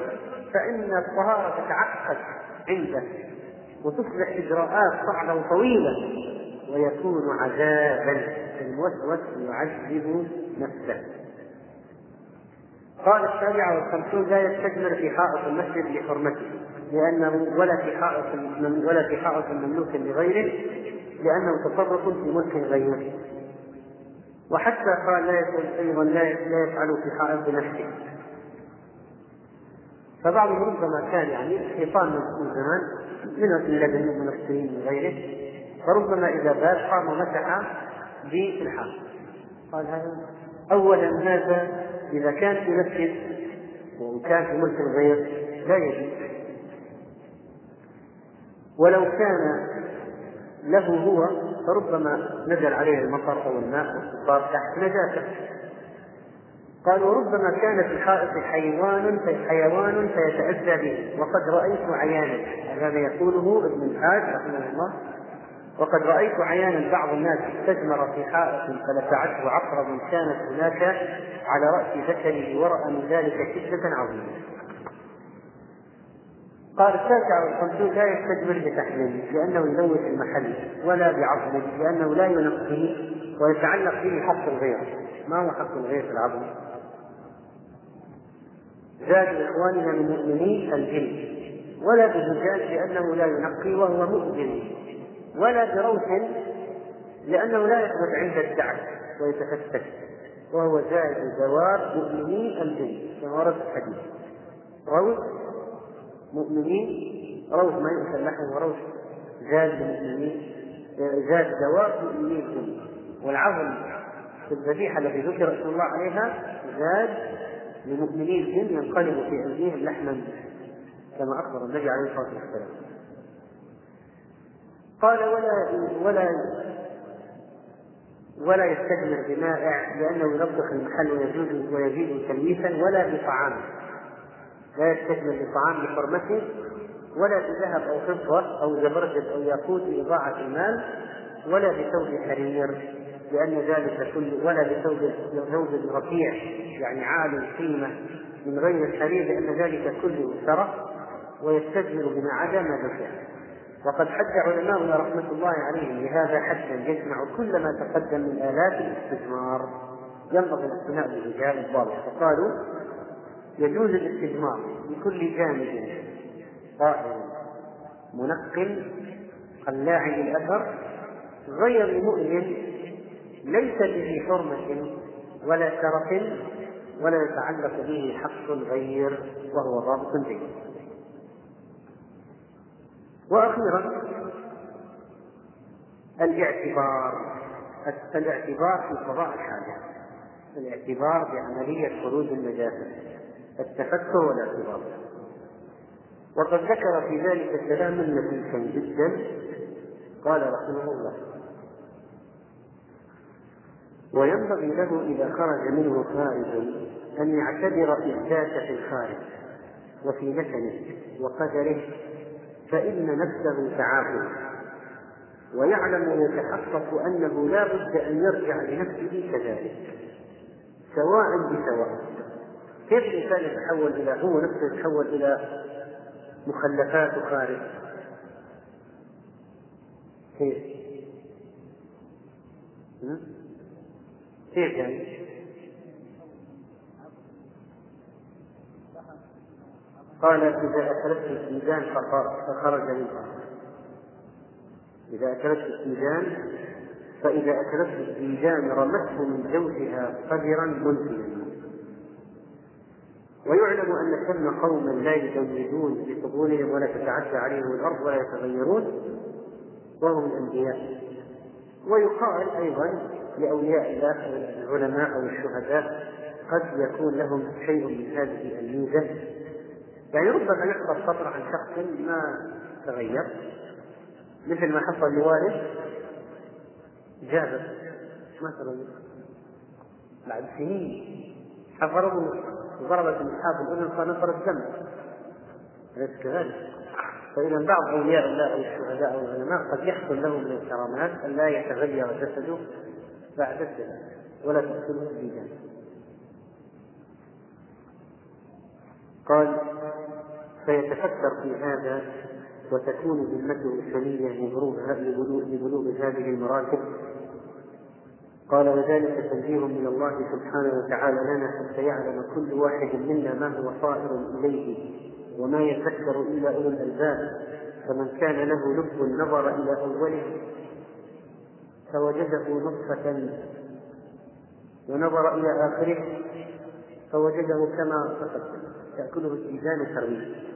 فإن الطهارة تتعقد عنده وتصبح إجراءات صعبة وطويلة ويكون عذابا الموسوس يعذب نفسه. قال السابعة والخمسون لا يستثمر في حائط المسجد لحرمته لأنه ولا في حائط ولا في حائط مملوك لغيره لأنه تصرف في ملك غيره. وحتى قال لا يقول أيضا لا يفعل في حائط نفسه فبعضهم ربما كان يعني حيطان من زمان من اللبن ومن الصين وغيره فربما إذا بال قام ومسح بالحال. قال هذا اولا هذا إذا كان في مسجد وإن كان في ملك الغير لا يجوز. ولو كان له هو فربما نزل عليه المطر أو الماء وصار تحت نجاسه قال وربما كان في الحائط حيوان حيوان فيتأذى به. وقد رأيت عيانا. هذا يقوله ابن الحاج رحمه الله. وقد رأيت عيانا بعض الناس استثمر في حائط فلسعته عقرب كانت هناك على رأس ذكره ورأى من ذلك شدة عظيمة. قال التاسع والخمسون لا يستجمل بتحليل لأنه يلوث المحل ولا بعظم لأنه لا ينقيه ويتعلق به حق الغير. ما هو حق الغير في العظم؟ زاد إخواننا من مؤمنين الجن ولا بزجاج لأنه لا ينقي وهو مؤذن ولا بروث لأنه لا يثبت عند الدعم ويتفتت وهو زائد دواب مؤمنين الجن كما ورد في الحديث. روث مؤمنين روث ما يؤكل لحم وروث زاد المؤمنين زاد دواب مؤمنين الجن. والعظم في الذبيحة التي ذكر اسم الله عليها زاد لمؤمني الجن ينقلب في أيديهم لحما كما أخبر النبي عليه الصلاة والسلام. قال ولا ولا ولا يستثمر بمائع لأنه ينظف المحل ويجوز ويزيد تلويثا ولا بطعام. لا يستثمر بطعام لحرمته ولا بذهب أو فضة أو زبرجد أو ياقوت لإضاعة المال ولا بثوب حرير لأن ذلك كله ولا بثوب ثوب رفيع يعني عالي القيمة من غير الحرير لأن ذلك كله سرق ويستثمر بما عدا ما ذكر وقد حد علماؤنا رحمة الله عليهم لهذا حدا يجمع كل ما تقدم من آلات الاستثمار ينبغي الاقتناء بالرجال الضابط فقالوا يجوز الاستثمار بكل جانب. طائر منقل قلاع للأثر غير مؤلم ليس به حرمة ولا شرف ولا يتعلق به حق الغير وهو ضابط جيد. وأخيرا الاعتبار الاعتبار في قضاء الحاجة. الاعتبار بعملية خروج النجاسة التفكر والاعتبار. وقد ذكر في ذلك كلاما نفيسا جدا قال رحمه الله وينبغي له إذا خرج منه خارج أن يعتبر إحداث في الخارج وفي نسمه وقدره فإن نفسه تعافى. ويعلم ويتحقق أنه لا بد أن يرجع لنفسه كذلك. سواء بسواء. كيف الإنسان يتحول إلى هو نفسه يتحول إلى مخلفات خارج كيف؟ كيف يعني؟ قال إذا أكلته الديدان فخرج منها. إذا أكلته الديدان فإذا أكلته الديدان رمته من جوفها قدرا منزلا ويعلم أن ثم قوما لا يزودون بقبولهم ولا تتعدى عليهم الأرض ولا يتغيرون وهم الأنبياء. ويقال أيضا لأولياء الله العلماء أو الشهداء قد يكون لهم شيء من هذه الميزة. يعني ربما يحفظ سطر عن شخص ما تغير مثل ما حصل لوالد جابر مثلا بعد سنين حفره ضربت اصحاب الاذن فنفر الدم أليس كذلك؟ فاذا بعض أولياء الله أو الشهداء أو العلماء قد يحصل لهم من الكرامات أن لا يتغير جسده بعد السنة ولا تقتله الديدان قال فيتفكر في هذا وتكون ذمته سنية لبلوغ هذه المراتب. قال وذلك تنزيه من الله سبحانه وتعالى لنا حتى يعلم كل واحد منا ما هو صائر إليه وما يذكر إلا أولو الألباب. فمن كان له لب نظر إلى أوله فوجده نطفة ونظر إلى آخره فوجده كما تقدم. تأكله الديدان ترويه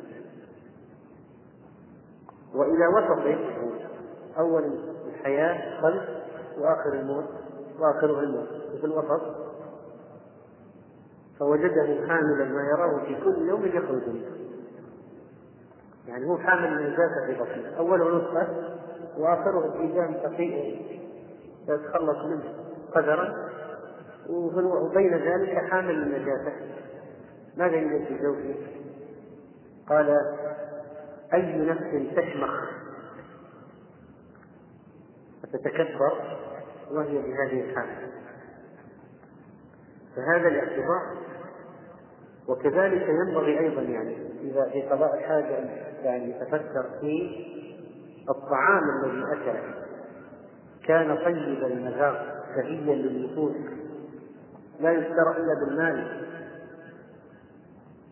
وإلى وسطه أول الحياة خلف وآخر الموت وآخره الموت. وفي الوسط فوجده حاملا ما يراه في كل يوم يخرج منه. يعني هو حامل النجاسة في بطنه أوله نطفة وآخره الإيجام تقيء يتخلص منه قدرا. وبين ذلك حامل النجاسة ماذا يوجد في زوجه؟ قال أي نفس تشمخ. وتتكبر وهي بهذه الحالة. فهذا الاعتبار وكذلك ينبغي أيضا يعني إذا في قضاء الحاجة يعني يتفكر في الطعام الذي أكله كان طيب المذاق سهيا للنفوس. لا يشترى إلا بالمال.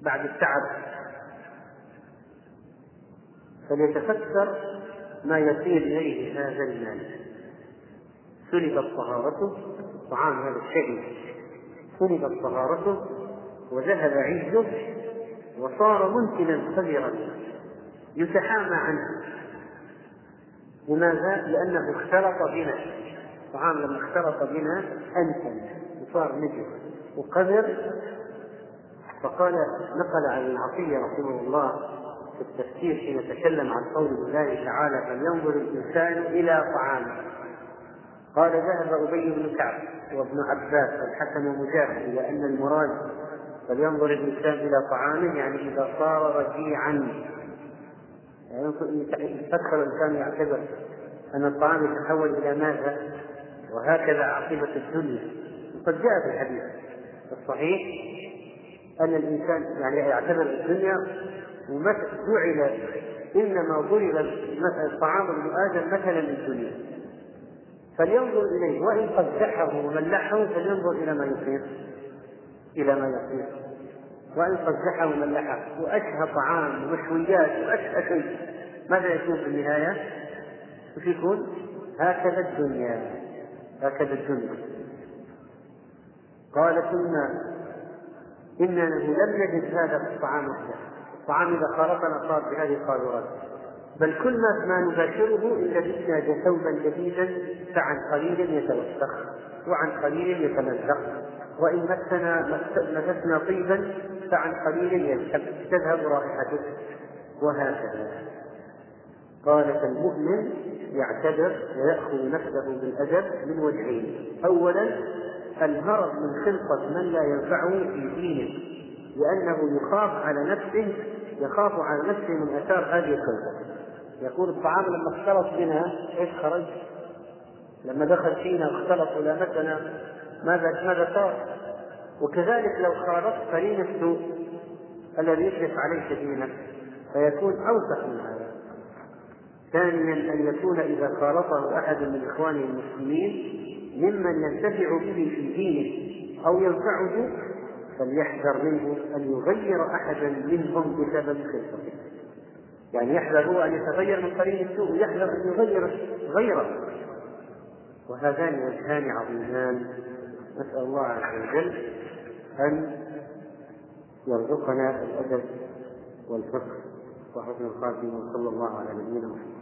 بعد التعب. فليتفكر ما يصير إليه هذا المال. سلبت طهارته طعام هذا الشيء. سلبت طهارته وذهب عزه وصار منتنا صغيرا. يتحامى عنه. لماذا؟ لأنه اختلط بنا. الطعام لما اختلط بنا أنتن. وصار نجس وقذر. فقال نقل عن العطية رحمه الله في التفسير حين تكلم عن قول الله تعالى فلينظر الإنسان إلى طعامه. قال ذهب أبي بن كعب وابن عباس والحسن ومجاهد إلى أن المراد فلينظر الإنسان إلى طعامه يعني إذا صار رجيعا. يعني يفكر الإنسان يعتبر أن الطعام يتحول إلى ماذا؟ وهكذا عاقبة الدنيا. وقد جاء في الحديث الصحيح أن الإنسان يعني يعتبر الدنيا جعل إنما ضرب الطعام ابن آدم مثلا للدنيا فلينظر إليه وإن قدحه وملحه فلينظر إلى ما يصير إلى ما يصير وإن قدحه وملحه وأشهى طعام ومشويات وأشهى شيء. ماذا يكون في النهاية؟ وش يكون؟ هكذا الدنيا هكذا الدنيا. قال ثم إنه لم نجد هذا الطعام وحده الطعام إذا خالطنا صار بهذه القارورات بل كل ما ما نباشره إلا لبسنا ثوبا جديدا فعن قليل يتوسخ وعن قليل يتمزق. وإن مسنا مسسنا طيبا فعن قليل يذهب تذهب رائحته وهكذا. قال فالمؤمن يعتبر ويأخذ نفسه بالأدب من وجهين. أولا الهرب من خلقة من لا ينفعه في دينه. لأنه يخاف على نفسه يخاف على نفسه من آثار هذه الخلقة يقول الطعام لما اختلط بنا إيش خرج؟ لما دخل فينا واختلط ولامسنا ماذا ماذا صار؟ وكذلك لو خالطت قرين السوء الذي يشرف عليك دينك فيكون أوسخ من هذا. ثانيا أن يكون إذا خالطه أحد من إخوانه المسلمين ممن ينتفع به في دينه أو ينفعه فليحذر منه أن يغير أحدا منهم بسبب خلقته يعني يحذر هو أن يتغير من قرين السوء ويحذر أن يغير غيره. وهذان وجهان عظيمان. نسأل الله عز وجل أن يرزقنا الأدب والفقه. وحسن الخاتمة صلى الله على نبينا محمد.